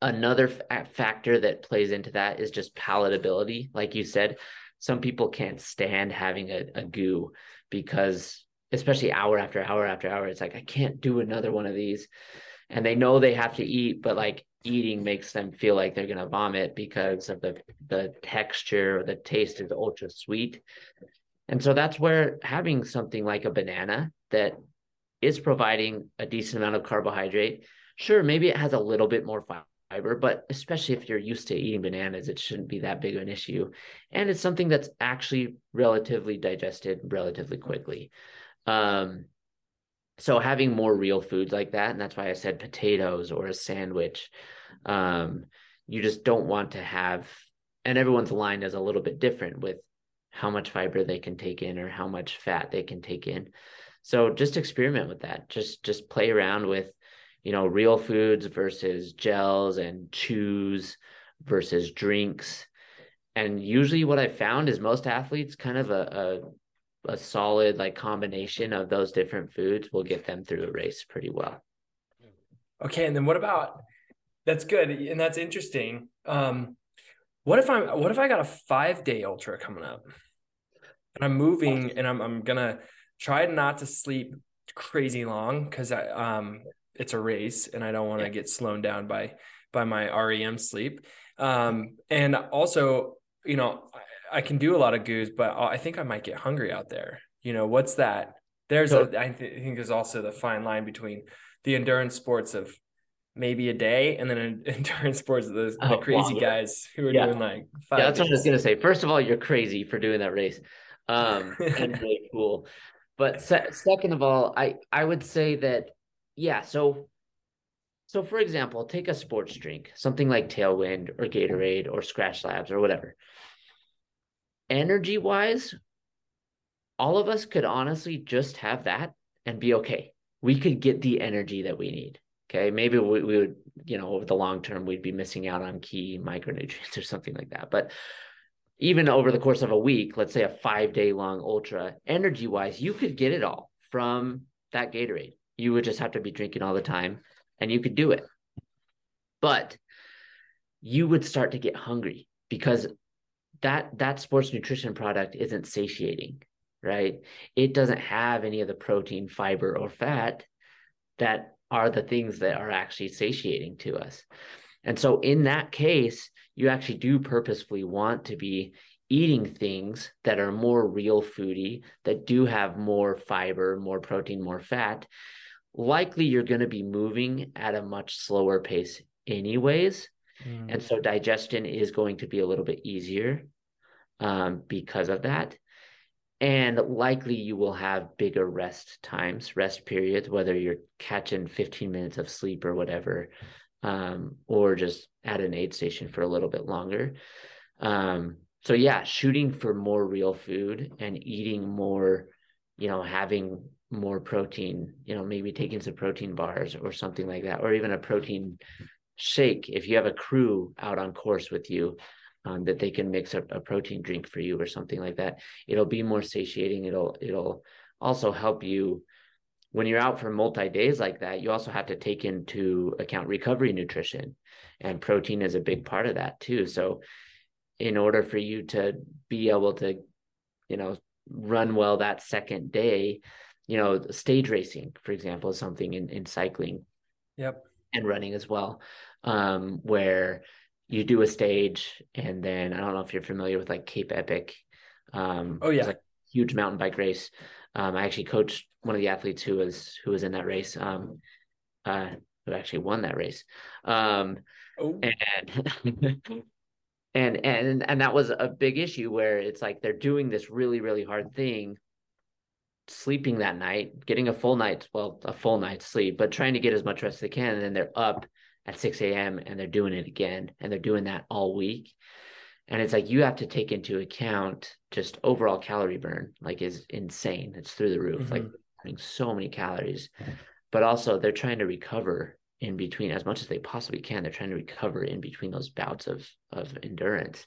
Speaker 1: another f- factor that plays into that is just palatability. Like you said, some people can't stand having a, a GU because, especially hour after hour after hour, it's like, I can't do another one of these. And they know they have to eat, but like eating makes them feel like they're going to vomit because of the, the texture or the taste is ultra sweet. And so that's where having something like a banana that is providing a decent amount of carbohydrate. Sure, maybe it has a little bit more fiber, but especially if you're used to eating bananas, it shouldn't be that big of an issue. And it's something that's actually relatively digested relatively quickly. Um, so having more real foods like that, and that's why I said potatoes or a sandwich. Um, you just don't want to have and everyone's line is a little bit different with how much fiber they can take in or how much fat they can take in. So just experiment with that. Just just play around with, you know, real foods versus gels and chews versus drinks. And usually what I found is most athletes kind of a, a, a solid like combination of those different foods will get them through a race pretty well.
Speaker 2: Okay. And then what about that's good and that's interesting. Um what if I'm what if I got a five day ultra coming up and I'm moving and I'm I'm gonna try not to sleep crazy long because I um it's a race and I don't want to yeah. get slowed down by by my REM sleep. Um, and also, you know, I, I, can do a lot of goos, but I think I might get hungry out there. You know, what's that? There's so, a, I th- think there's also the fine line between the endurance sports of maybe a day and then endurance sports the, the crazy wow. guys who are yeah. doing like
Speaker 1: yeah that's days. what i was gonna say first of all you're crazy for doing that race um and really cool but se- second of all i i would say that yeah so so, for example, take a sports drink, something like Tailwind or Gatorade or Scratch Labs or whatever. Energy wise, all of us could honestly just have that and be okay. We could get the energy that we need. Okay. Maybe we, we would, you know, over the long term, we'd be missing out on key micronutrients or something like that. But even over the course of a week, let's say a five day long ultra, energy wise, you could get it all from that Gatorade. You would just have to be drinking all the time and you could do it. But you would start to get hungry because that that sports nutrition product isn't satiating, right? It doesn't have any of the protein, fiber, or fat that are the things that are actually satiating to us. And so in that case, you actually do purposefully want to be eating things that are more real foodie, that do have more fiber, more protein, more fat, likely you're going to be moving at a much slower pace anyways. Mm. and so digestion is going to be a little bit easier um, because of that. And likely you will have bigger rest times rest periods whether you're catching 15 minutes of sleep or whatever um, or just at an aid station for a little bit longer um, so yeah shooting for more real food and eating more you know having more protein, you know, maybe taking some protein bars or something like that, or even a protein shake. If you have a crew out on course with you, um, that they can mix a, a protein drink for you or something like that, it'll be more satiating. It'll it'll also help you when you're out for multi days like that. You also have to take into account recovery nutrition, and protein is a big part of that too. So, in order for you to be able to, you know, run well that second day, you know, stage racing, for example, is something in, in cycling.
Speaker 2: Yep.
Speaker 1: And running as well, um, where you do a stage and then I don't know if you're familiar with like Cape Epic. Um,
Speaker 2: oh yeah,
Speaker 1: like huge mountain bike race. Um, I actually coached one of the athletes who was who was in that race. Um, uh, who actually won that race. Um, oh. and and and and that was a big issue where it's like they're doing this really really hard thing sleeping that night, getting a full night, well, a full night's sleep, but trying to get as much rest as they can. And then they're up at 6 a.m. and they're doing it again. And they're doing that all week. And it's like you have to take into account just overall calorie burn, like is insane. It's through the roof, mm-hmm. like having so many calories. But also they're trying to recover in between as much as they possibly can. They're trying to recover in between those bouts of of endurance.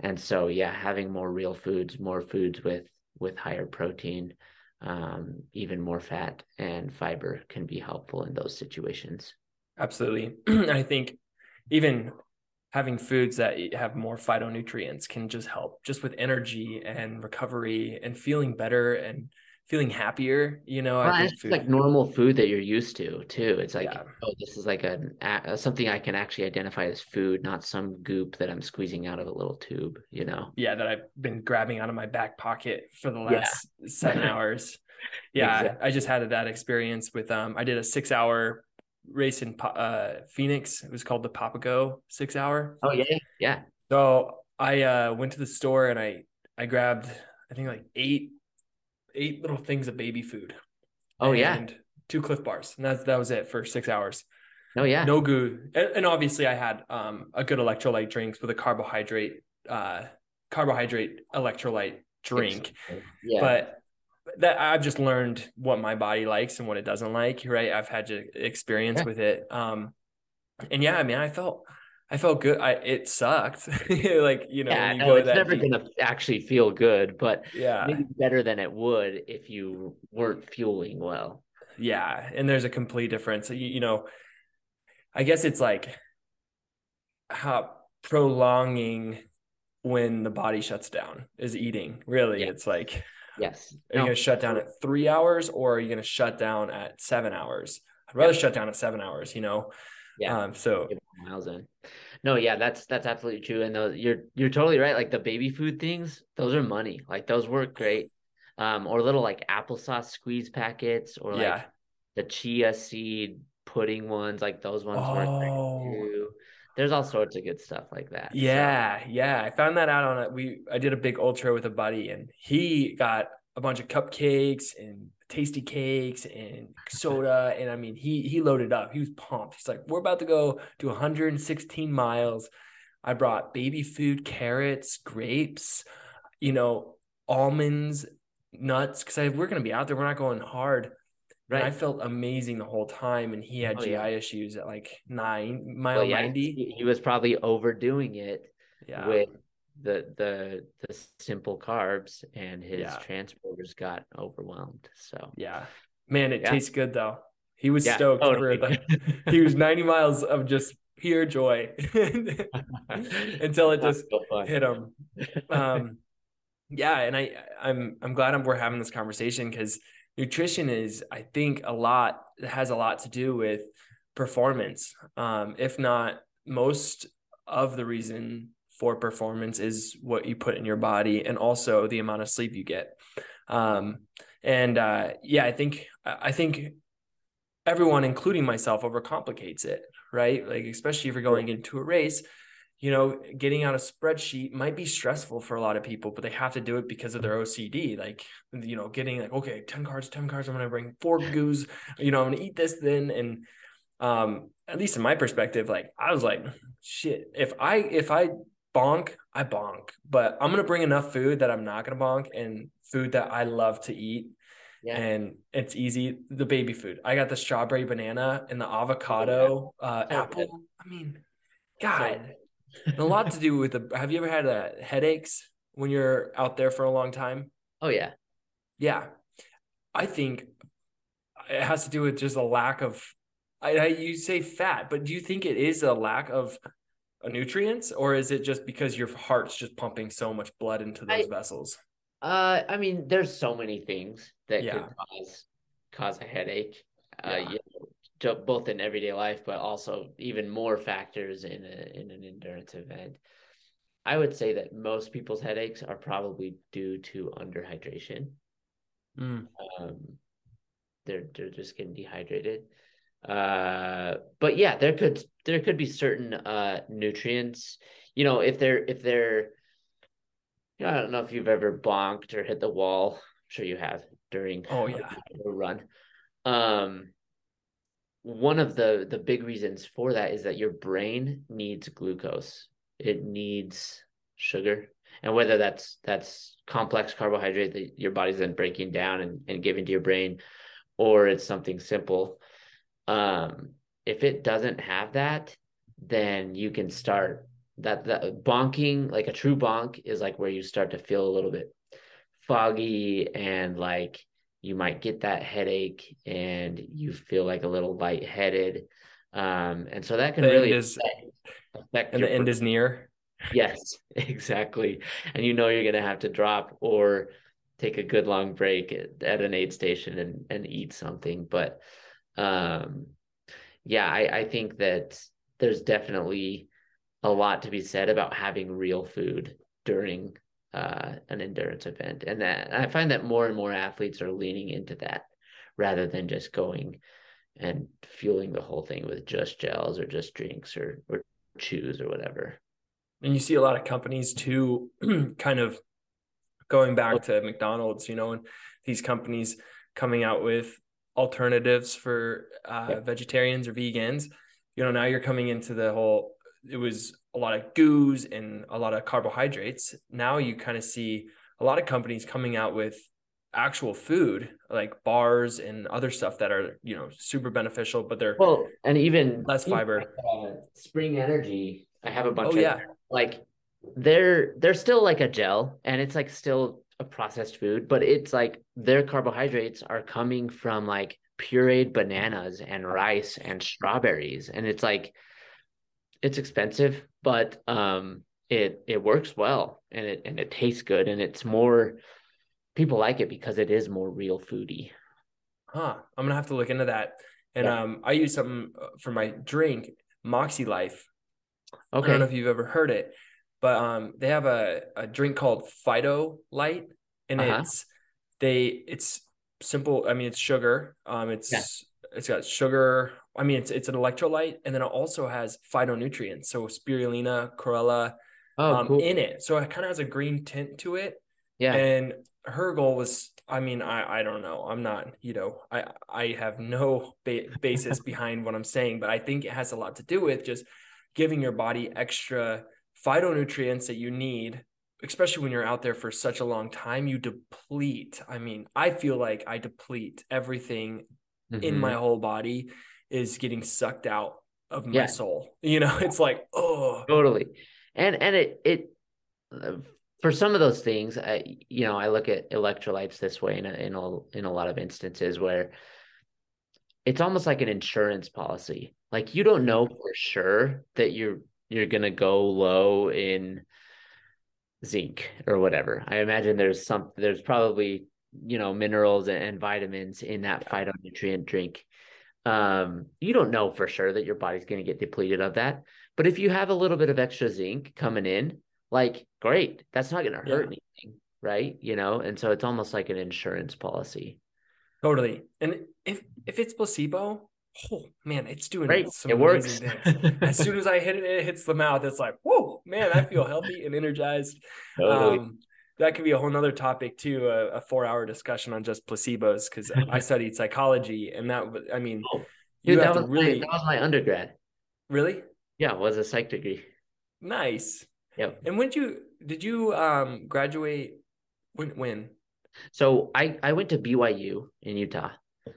Speaker 1: And so yeah, having more real foods, more foods with with higher protein, um, even more fat and fiber can be helpful in those situations.
Speaker 2: Absolutely. I think even having foods that have more phytonutrients can just help just with energy and recovery and feeling better and feeling happier you know
Speaker 1: well, I think food... like normal food that you're used to too it's like yeah. oh this is like a, a, something i can actually identify as food not some goop that i'm squeezing out of a little tube you know
Speaker 2: yeah that i've been grabbing out of my back pocket for the last yeah. seven hours yeah exactly. I, I, just had that experience with um i did a six hour race in uh phoenix it was called the papago six hour
Speaker 1: oh yeah yeah
Speaker 2: so i uh went to the store and i i grabbed i think like eight eight little things of baby food.
Speaker 1: Oh yeah,
Speaker 2: and two Clif bars, and that that was it for six hours.
Speaker 1: Oh yeah,
Speaker 2: no goo, and, and obviously I had um a good electrolyte drinks with a carbohydrate uh, carbohydrate electrolyte drink.
Speaker 1: Yeah.
Speaker 2: But that I've just learned what my body likes and what it doesn't like. Right. I've had to experience
Speaker 1: Yeah.
Speaker 2: with it. Um, and yeah, I mean, I felt, I felt good. I, it sucked. like, you know,
Speaker 1: yeah,
Speaker 2: you
Speaker 1: no, it's never
Speaker 2: deep-
Speaker 1: gonna actually feel good, but
Speaker 2: yeah.
Speaker 1: maybe better than it would if you weren't fueling well.
Speaker 2: Yeah. And there's a complete difference. You, you know, I guess it's like how prolonging when the body shuts down is eating. Really,
Speaker 1: Yeah.
Speaker 2: it's like,
Speaker 1: Yes.
Speaker 2: are you going to shut down at three hours or are you going to shut down at seven hours? I'd rather shut down at seven hours, you know?
Speaker 1: Yeah.
Speaker 2: Um, so
Speaker 1: miles in. No, yeah, that's that's absolutely true. And those you're you're totally right. Like the baby food things, those are money. Like those work great. Um, or little like applesauce squeeze packets, or like
Speaker 2: yeah.
Speaker 1: the chia seed pudding ones, like those ones work great
Speaker 2: Oh.
Speaker 1: too. There's all sorts of good stuff like that. so-
Speaker 2: Yeah, yeah. I found that out on a we I did a big ultra with a buddy and he got a bunch of cupcakes and tasty cakes and soda and I mean he he loaded up. He was pumped. He's like, "We're about to go to 116 miles." I brought baby food, carrots, grapes, you know, almonds, nuts cuz we're going to be out there. We're not going hard.
Speaker 1: Right.
Speaker 2: I felt amazing the whole time and he had
Speaker 1: Oh,
Speaker 2: GI
Speaker 1: yeah.
Speaker 2: issues at like 9 mile
Speaker 1: Well, yeah,
Speaker 2: 90.
Speaker 1: he, he was probably overdoing it
Speaker 2: Yeah.
Speaker 1: with the the the simple carbs, and his
Speaker 2: Yeah.
Speaker 1: transporters got overwhelmed. So
Speaker 2: Yeah. Man, it tastes good though. He was stoked
Speaker 1: totally.
Speaker 2: for the he was 90 miles of just pure joy until it just
Speaker 1: so
Speaker 2: hit him. Um yeah, and I I'm I'm glad I'm, we're having this conversation because nutrition is I think a lot has a lot to do with performance. Um, if not most of the reason for performance is what you put in your body and also the amount of sleep you get. Um, and uh, yeah, I think I think everyone, including myself, overcomplicates it, right? Like especially if you're going into a race, you know, getting out a spreadsheet might be stressful for a lot of people, but they have to do it because of their OCD. Like, you know, getting like, okay, 10 cards, 10 cards, I'm gonna bring four goos, you know, I'm gonna eat this then. And um, at least in my perspective, like I was like, shit, if I if I bonk, I bonk, but I'm gonna bring enough food that I'm not gonna bonk and food that I love to eat.
Speaker 1: Yeah.
Speaker 2: And it's easy. The baby food. I got the strawberry banana and the avocado, uh, apple. I mean, God, and a lot to do with the. Have you ever had uh, headaches when you're out there for a long time?
Speaker 1: Oh yeah.
Speaker 2: Yeah, I think it has to do with just a lack of. I, I you say fat, but do you think it is a lack of uh, nutrients, or is it just because your heart's just pumping so much blood into those
Speaker 1: I-
Speaker 2: vessels?
Speaker 1: Uh, I mean, there's so many things that
Speaker 2: Yeah.
Speaker 1: could cause cause a headache. Uh,
Speaker 2: Yeah.
Speaker 1: you know, both in everyday life, but also even more factors in a in an endurance event. I would say that most people's headaches are probably due to underhydration.
Speaker 2: Mm.
Speaker 1: Um, they're they're just getting dehydrated. Uh, but yeah, there could there could be certain uh nutrients. You know, if they're if they're you know, I don't know if you've ever bonked or hit the wall. I'm sure you have during
Speaker 2: Oh, yeah.
Speaker 1: a run. Um, one of the the big reasons for that is that your brain needs glucose. It needs sugar, and whether that's that's complex carbohydrate that your body's then breaking down and, and giving to your brain, or it's something simple. Um, if it doesn't have that, then you can start that that bonking like a true bonk is like where you start to feel a little bit foggy and like you might get that headache and you feel like a little lightheaded um and so that can
Speaker 2: The
Speaker 1: really
Speaker 2: is-
Speaker 1: affect
Speaker 2: And the end is near.
Speaker 1: Yes, exactly. And you know you're gonna have to drop or take a good long break at, at an aid station and, and eat something. But um yeah, I, I think that there's definitely a lot to be said about having real food during uh an endurance event. And that I find that more and more athletes are leaning into that rather than just going and fueling the whole thing with just gels or just drinks or or chews or whatever.
Speaker 2: And you see a lot of companies too, kind of going back to McDonald's, you know, and these companies coming out with alternatives for uh,
Speaker 1: Yeah.
Speaker 2: vegetarians or vegans. You know, now you're coming into the whole it was a lot of goos and a lot of carbohydrates. Now you kind of see a lot of companies coming out with actual food like bars and other stuff that are you know super beneficial but they're
Speaker 1: well and even
Speaker 2: less fiber.
Speaker 1: uh, spring energy i have a bunch
Speaker 2: oh,
Speaker 1: of
Speaker 2: yeah.
Speaker 1: like they're they're still like a gel and it's like still a processed food but it's like their carbohydrates are coming from like pureed bananas and rice and strawberries. And it's like it's expensive but um it it works well and it and it tastes good and it's more people like it because it is more real foodie.
Speaker 2: Huh. I'm gonna have to look into that. And yeah. um, I use something uh, for my drink, Moxilife. Okay. I don't know if you've ever heard it, but um, they have a, a drink called Phyto Light, and uh-huh. it's they it's simple. I mean, it's sugar. Um, it's yeah. it's got sugar. I mean, it's it's an electrolyte, and then it also has phytonutrients, so spirulina, chlorella, oh, um, cool. in it. So it kind of has a green tint to it. Yeah. And her goal was i mean i i don't know i'm not you know i i have no ba- basis behind what i'm saying but i think it has a lot to do with just giving your body extra phytonutrients that you need especially when you're out there for such a long time you deplete i mean i feel like i deplete everything mm-hmm. in my whole body is getting sucked out of my yeah. soul you know it's like oh
Speaker 1: totally and and it it uh, for some of those things, I you know I look at electrolytes this way in a, in a in a lot of instances where it's almost like an insurance policy. Like you don't know mm-hmm. for sure that you're you're gonna go low in zinc or whatever. I imagine there's some there's probably you know minerals and vitamins in that phytonutrient drink. Um, you don't know for sure that your body's going to get depleted of that, but if you have a little bit of extra zinc coming in, like great that's not going to hurt yeah. anything right you know and so it's almost like an insurance policy
Speaker 2: totally and if if it's placebo oh man it's doing
Speaker 1: right. some it works
Speaker 2: as soon as i hit it it hits the mouth it's like whoa man i feel healthy and energized totally. um that could be a whole nother topic too a, a four hour discussion on just placebos because i studied psychology and that i mean oh,
Speaker 1: dude, that was really my, that was my undergrad
Speaker 2: really
Speaker 1: yeah it was a psych degree
Speaker 2: nice
Speaker 1: Yep.
Speaker 2: And when did you did you um graduate when when?
Speaker 1: So I I went to BYU in Utah.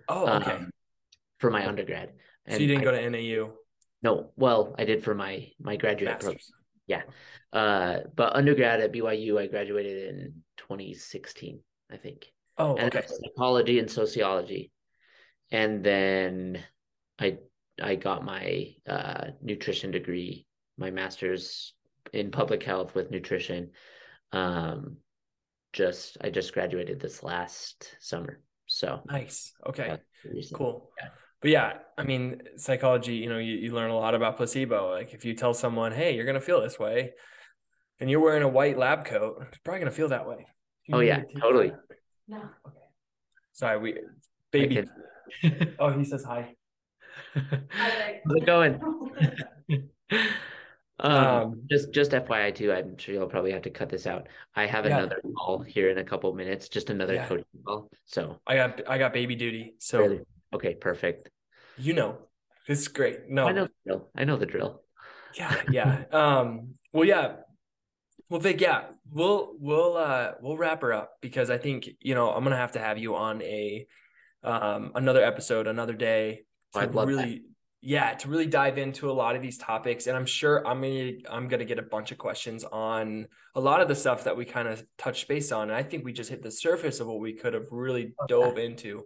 Speaker 2: Oh, okay. Um,
Speaker 1: for my undergrad.
Speaker 2: And so you didn't I, go to NAU?
Speaker 1: No. Well, I did for my my graduate program. Yeah. Uh but undergrad at BYU I graduated in 2016, I think.
Speaker 2: Oh, and okay.
Speaker 1: Psychology and sociology. And then I I got my uh nutrition degree, my master's in public health with nutrition. Um, just I just graduated this last summer. So
Speaker 2: nice. Okay. Cool. Yeah. But yeah, I mean, psychology, you know, you, you learn a lot about placebo. Like if you tell someone, hey, you're gonna feel this way, and you're wearing a white lab coat, it's probably gonna feel that way.
Speaker 1: You oh yeah, totally.
Speaker 2: No. Okay. Sorry, we baby. oh, he says hi.
Speaker 1: How's it going? Um, um, just just FYI too, I'm sure you'll probably have to cut this out. I have yeah. another call here in a couple minutes, just another yeah. coaching call. So
Speaker 2: I got I got baby duty. So really?
Speaker 1: Okay, perfect.
Speaker 2: You know, it's great. No,
Speaker 1: I know the drill. I know the drill.
Speaker 2: Yeah, yeah. um, well, yeah. Well, Vic, yeah, we'll we'll uh we'll wrap her up because I think you know I'm gonna have to have you on a um another episode another day
Speaker 1: to really
Speaker 2: that yeah to really dive into a lot of these topics and i'm sure i'm gonna i'm gonna get a bunch of questions on a lot of the stuff that we kind of touched base on and i think we just hit the surface of what we could have really okay. dove into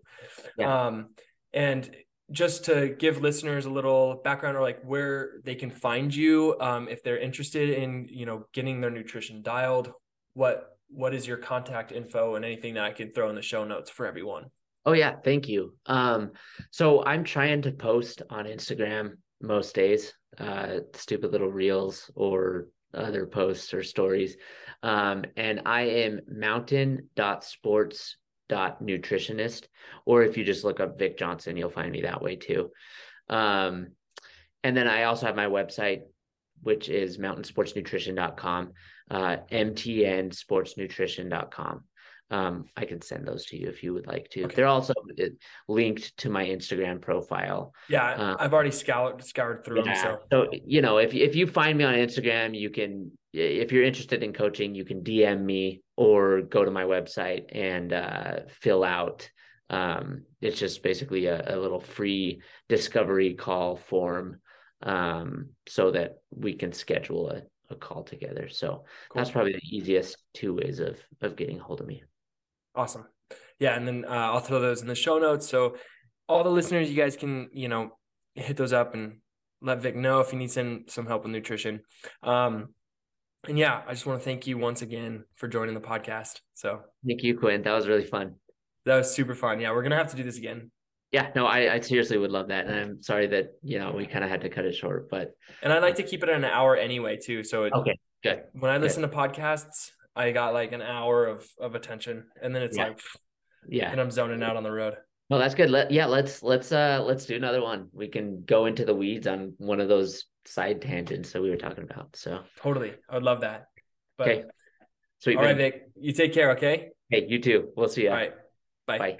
Speaker 2: yeah. um and just to give listeners a little background or like where they can find you um, if they're interested in you know getting their nutrition dialed what what is your contact info and anything that i can throw in the show notes for everyone
Speaker 1: Oh yeah, thank you. Um, so I'm trying to post on Instagram most days, uh, stupid little reels or other posts or stories. Um, and I am mountain.sports.nutritionist, or if you just look up Vic Johnson, you'll find me that way too. Um, and then I also have my website, which is mountainsportsnutrition.com, uh, mtnsportsnutrition.com. um, I can send those to you if you would like to.
Speaker 2: Okay.
Speaker 1: They're also uh, linked to my Instagram profile.
Speaker 2: Yeah,
Speaker 1: Uh,
Speaker 2: I've already scoured scoured through them. So
Speaker 1: So you know, if if you find me on Instagram, you can if you're interested in coaching, you can DM me or go to my website and uh, fill out. Um, it's just basically a, a little free discovery call form, um, so that we can schedule a, a call together. So
Speaker 2: cool.
Speaker 1: that's probably the easiest two ways of of getting a hold of me.
Speaker 2: awesome. Yeah, and then uh, I'll throw those in the show notes. So all the listeners, you guys can you know hit those up and let Vic know if he needs some some help with nutrition. Um, and yeah, I just want to thank you once again for joining the podcast. So
Speaker 1: Thank you, Quinn. That was really fun.
Speaker 2: that was super fun. Yeah, we're gonna have to do this again.
Speaker 1: Yeah, no, I, I seriously would love that, and I'm sorry that you know we kind of had to cut it short, but
Speaker 2: And I like to keep it an hour anyway too. So it,
Speaker 1: okay, good.
Speaker 2: when I listen to podcasts, I got like an hour of of attention, and then it's
Speaker 1: Yeah.
Speaker 2: like,
Speaker 1: Yeah,
Speaker 2: and I'm zoning out on the road.
Speaker 1: Well, that's good. Let yeah, let's let's uh let's do another one. We can go into the weeds on one of those side tangents that we were talking about. So
Speaker 2: Totally, I would love that. But
Speaker 1: okay, sweet
Speaker 2: all right. Vic, you take care. Okay.
Speaker 1: Hey, you too. We'll see you.
Speaker 2: All right. Bye.
Speaker 1: Bye.